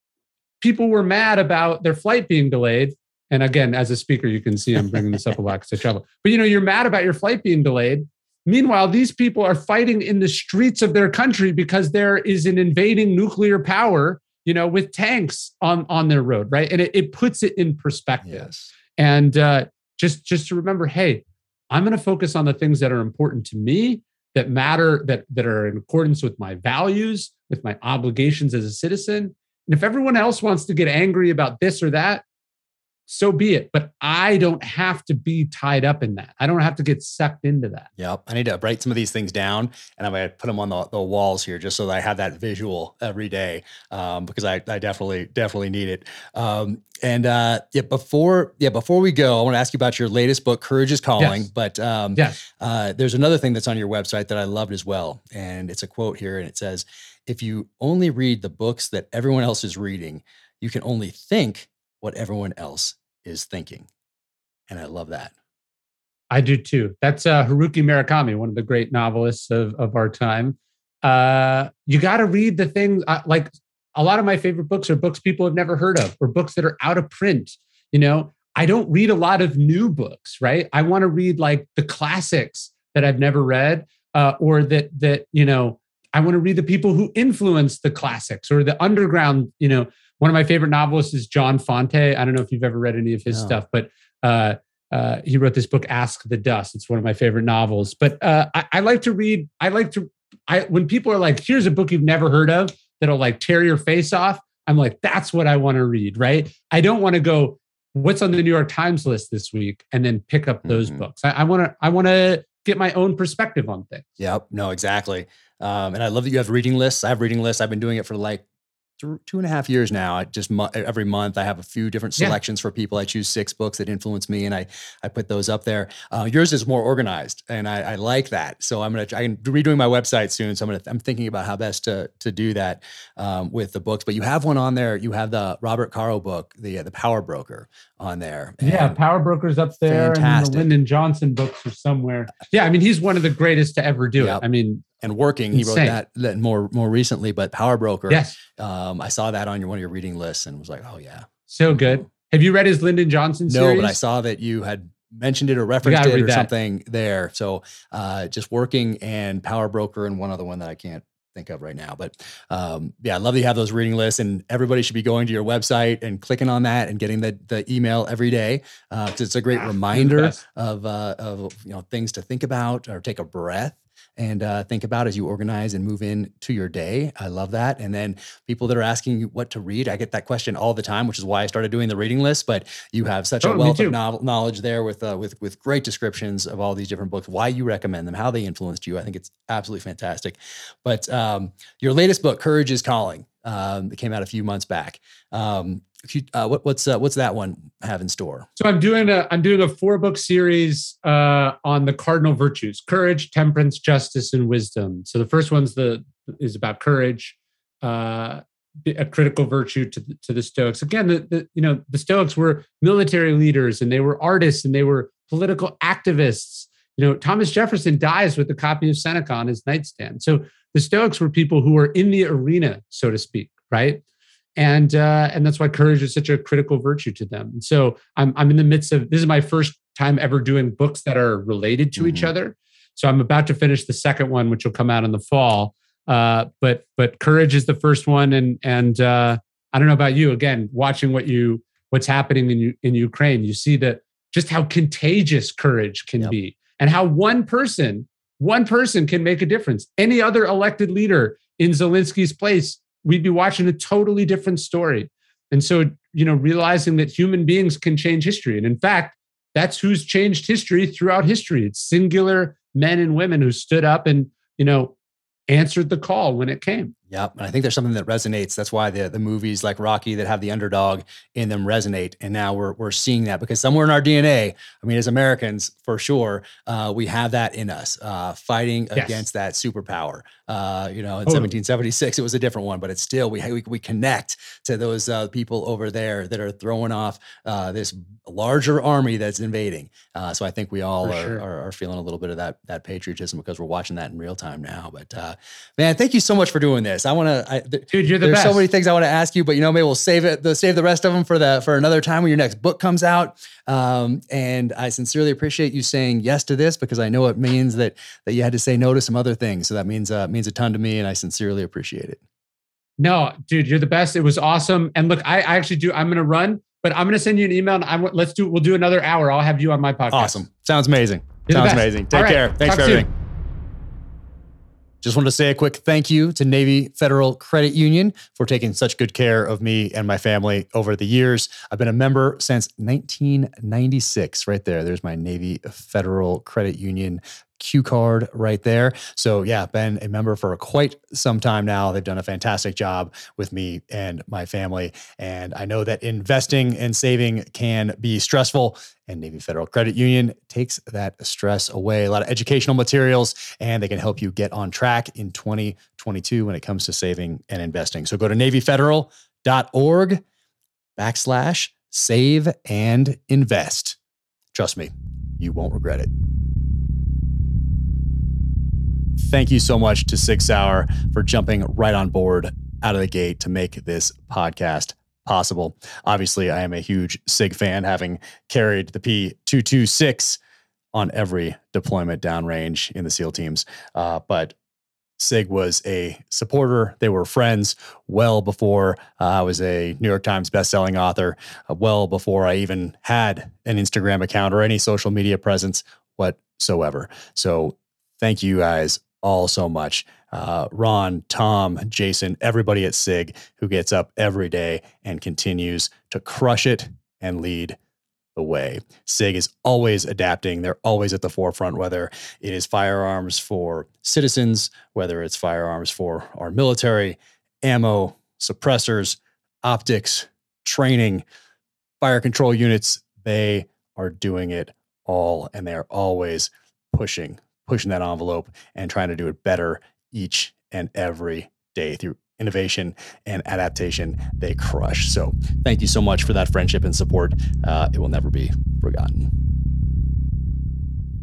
people were mad about their flight being delayed. And again, as a speaker, you can see I'm bringing this up a lot because I travel. But you know, you're mad about your flight being delayed. Meanwhile, these people are fighting in the streets of their country because there is an invading nuclear power, you know, with tanks on on their road, right? And it, it puts it in perspective. Yes. And uh, just just to remember, hey, I'm going to focus on the things that are important to me, that matter, that, that are in accordance with my values, with my obligations as a citizen. And if everyone else wants to get angry about this or that, so be it. But I don't have to be tied up in that. I don't have to get sucked into that. Yep. I need to write some of these things down and I'm going to put them on the, the walls here just so that I have that visual every day um, because I, I definitely, definitely need it. Um, and uh, yeah, before yeah, before we go, I want to ask you about your latest book, Courage is Calling. Yes. But um, yes. Uh, there's another thing that's on your website that I loved as well, and it's a quote here, and it says, "If you only read the books that everyone else is reading, you can only think what everyone else is thinking. And I love that. I do too. That's uh, Haruki Murakami, one of the great novelists of, of our time. Uh, you got to read the things uh, like a lot of my favorite books are books people have never heard of or books that are out of print. You know, I don't read a lot of new books, right? I want to read like the classics that I've never read uh, or that that you know I want to read the people who influenced the classics or the underground, you know, one of my favorite novelists is John Fante. I don't know if you've ever read any of his no. stuff, but uh, uh, he wrote this book, Ask the Dust. It's one of my favorite novels. But uh, I, I, like to read. I like to. I when people are like, "Here's a book you've never heard of that'll like tear your face off," I'm like, "That's what I want to read." Right? I don't want to go. What's on the New York Times list this week, and then pick up those mm-hmm. books. I want to. I want to get my own perspective on things. Yep. No. Exactly. Um, and I love that you have reading lists. I have reading lists. I've been doing it for like two and a half years now. I just every month I have a few different selections yeah. for people. I choose six books that influence me, and I I put those up there. Uh, yours is more organized, and I, I, like that. So I'm gonna I'm redoing my website soon. So I'm gonna I'm thinking about how best to to do that um, with the books. But you have one on there. You have the Robert Caro book, the uh, the Power Broker, on there. yeah, Power Broker's up there, fantastic. and the Lyndon Johnson books are somewhere. Yeah, I mean he's one of the greatest to ever do yep. it. I mean and working. Insane. He wrote that, that more more recently, but Power Broker. Yes, um, I saw that on your one of your reading lists and was like, oh yeah, So good. Have you read his Lyndon Johnson series? No, but I saw that you had mentioned it or referenced it or that. something there. So uh, just working and Power Broker and one other one that I can't think of right now. But um, yeah, I love that you have those reading lists, and everybody should be going to your website and clicking on that and getting the the email every day. Uh, it's a great ah, reminder of uh, of you know things to think about or take a breath and uh, think about as you organize and move in to your day. I love that. And then people that are asking you what to read, I get that question all the time, which is why I started doing the reading list. But you have such oh, a wealth of knowledge there with uh, with with great descriptions of all these different books, why you recommend them, how they influenced you. I think it's absolutely fantastic. But um, your latest book, Courage is Calling, um, it came out a few months back. Um, uh, what, what's uh, what's that one have in store? So I'm doing a I'm doing a four book series uh, on the cardinal virtues: courage, temperance, justice, and wisdom. So the first one's the is about courage, uh, a critical virtue to the, to the Stoics. Again, the, the you know the Stoics were military leaders and they were artists and they were political activists. You know, Thomas Jefferson dies with a copy of Seneca on his nightstand. So the Stoics were people who were in the arena, so to speak, right? And uh, and that's why courage is such a critical virtue to them. And so I'm I'm in the midst of this is my first time ever doing books that are related to mm-hmm. each other. So I'm about to finish the second one, which will come out in the fall. Uh, but but courage is the first one, and and uh, I don't know about you. Again, watching what you what's happening in in Ukraine, you see that just how contagious courage can yep. be, and how one person one person can make a difference. Any other elected leader in Zelensky's place we'd be watching a totally different story. And so, you know, realizing that human beings can change history. And in fact, that's who's changed history throughout history. It's singular men and women who stood up and, you know, answered the call when it came. Yep. And I think there's something that resonates. That's why the the movies like Rocky that have the underdog in them resonate. And now we're we're seeing that because somewhere in our DNA, I mean, as Americans, for sure, uh, we have that in us, uh, fighting yes. against that superpower. Uh, you know, in totally. 1776, it was a different one, but it's still we we, we connect to those uh, people over there that are throwing off uh, this larger army that's invading. Uh, so I think we all are, sure. are, are feeling a little bit of that that patriotism because we're watching that in real time now. But man, thank you so much for doing this this. I want to, dude. You're the there's best. so many things I want to ask you, but you know, maybe we'll save it. The save the rest of them for the for another time when your next book comes out. Um, and I sincerely appreciate you saying yes to this because I know it means that that you had to say no to some other things. So that means uh, means a ton to me, and I sincerely appreciate it. No, dude, you're the best. It was awesome. And look, I, I actually do. I'm going to run, but I'm going to send you an email. And I'm let's do. We'll do another hour. I'll have you on my podcast. Awesome. Sounds amazing. You're Sounds amazing. Take right. care. Thanks Talk for everything. Just wanted to say a quick thank you to Navy Federal Credit Union for taking such good care of me and my family over the years. I've been a member since 1996. Right there. There's my Navy Federal Credit Union Q card right there. So, yeah, been a member for quite some time now. They've done a fantastic job with me and my family. And I know that investing and saving can be stressful, and Navy Federal Credit Union takes that stress away. A lot of educational materials, and they can help you get on track in 2022 when it comes to saving and investing. So, go to NavyFederal.org backslash save and invest. Trust me, you won't regret it. Thank you so much to Sig Sauer for jumping right on board out of the gate to make this podcast possible. Obviously, I am a huge SIG fan, having carried the P226 on every deployment downrange in the SEAL teams. Uh, but SIG was a supporter. They were friends well before uh, I was a New York Times bestselling author, uh, well before I even had an Instagram account or any social media presence whatsoever. So, thank you guys all so much. Uh, Ron, Tom, Jason, everybody at SIG who gets up every day and continues to crush it and lead the way. SIG is always adapting. They're always at the forefront, whether it is firearms for citizens, whether it's firearms for our military, ammo, suppressors, optics, training, fire control units. They are doing it all and they are always pushing pushing that envelope and trying to do it better each and every day through innovation and adaptation they crush. So thank you so much for that friendship and support. Uh, it will never be forgotten.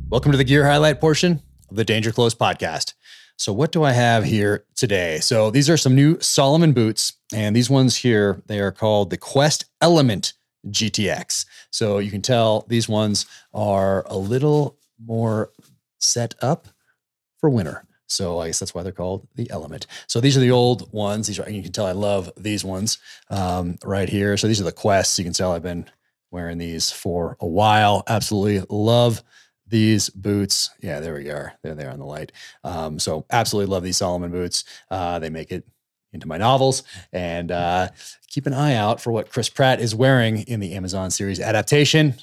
Welcome to the gear highlight portion of the danger close podcast. So what do i have here today? So these are some new salomon boots And these ones here, they are called the Quest Element GTX. So you can tell these ones are a little more set up for winter. So I guess that's why they're called the Element. So these are the old ones. These are you can tell I love these ones um, right here. So these are the Quests. You can tell I've been wearing these for a while. Absolutely love these boots. Yeah, there we are. They're there on the light. Um, so absolutely love these Salomon boots. Uh, they make it into my novels and uh, keep an eye out for what Chris Pratt is wearing in the Amazon series adaptation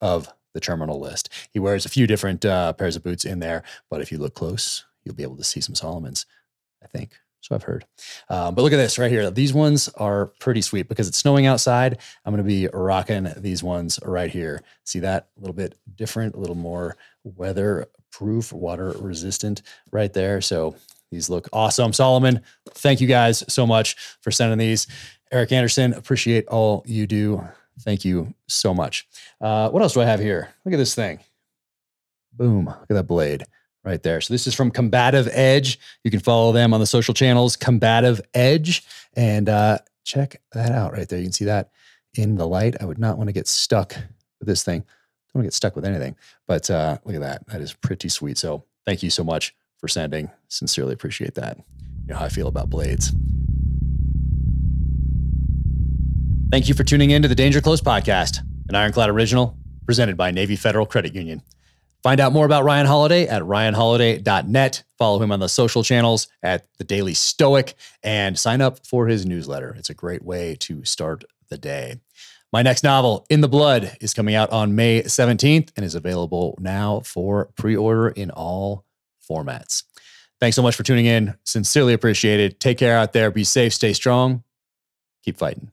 of the Terminal List. He wears a few different uh, pairs of boots in there, but if you look close, you'll be able to see some Salomons, I think. So I've heard. Um, but look at this right here. These ones are pretty sweet because it's snowing outside. I'm going to be rocking these ones right here. See that? A little bit different, a little more weather proof, water resistant right there. So these look awesome. Salomon, thank you guys so much for sending these. Eric Anderson, appreciate all you do. Thank you so much. Uh, what else do I have here? Look at this thing. Boom. Look at that blade right there. So this is from Combative Edge. You can follow them on the social channels, Combative Edge, and uh, check that out right there. You can see that in the light. I would not want to get stuck with this thing. Don't want to get stuck with anything, but uh, look at that. That is pretty sweet. So thank you so much for sending. Sincerely appreciate that. You know how I feel about blades. Thank you for tuning in to the Danger Close podcast, an Ironclad original presented by Navy Federal Credit Union. Find out more about Ryan Holiday at ryanholiday.net. Follow him on the social channels at The Daily Stoic and sign up for his newsletter. It's a great way to start the day. My next novel, In the Blood, is coming out on May 17th and is available now for pre order in all formats. Thanks so much for tuning in. Sincerely appreciated. Take care out there. Be safe, stay strong, keep fighting.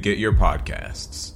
get your podcasts.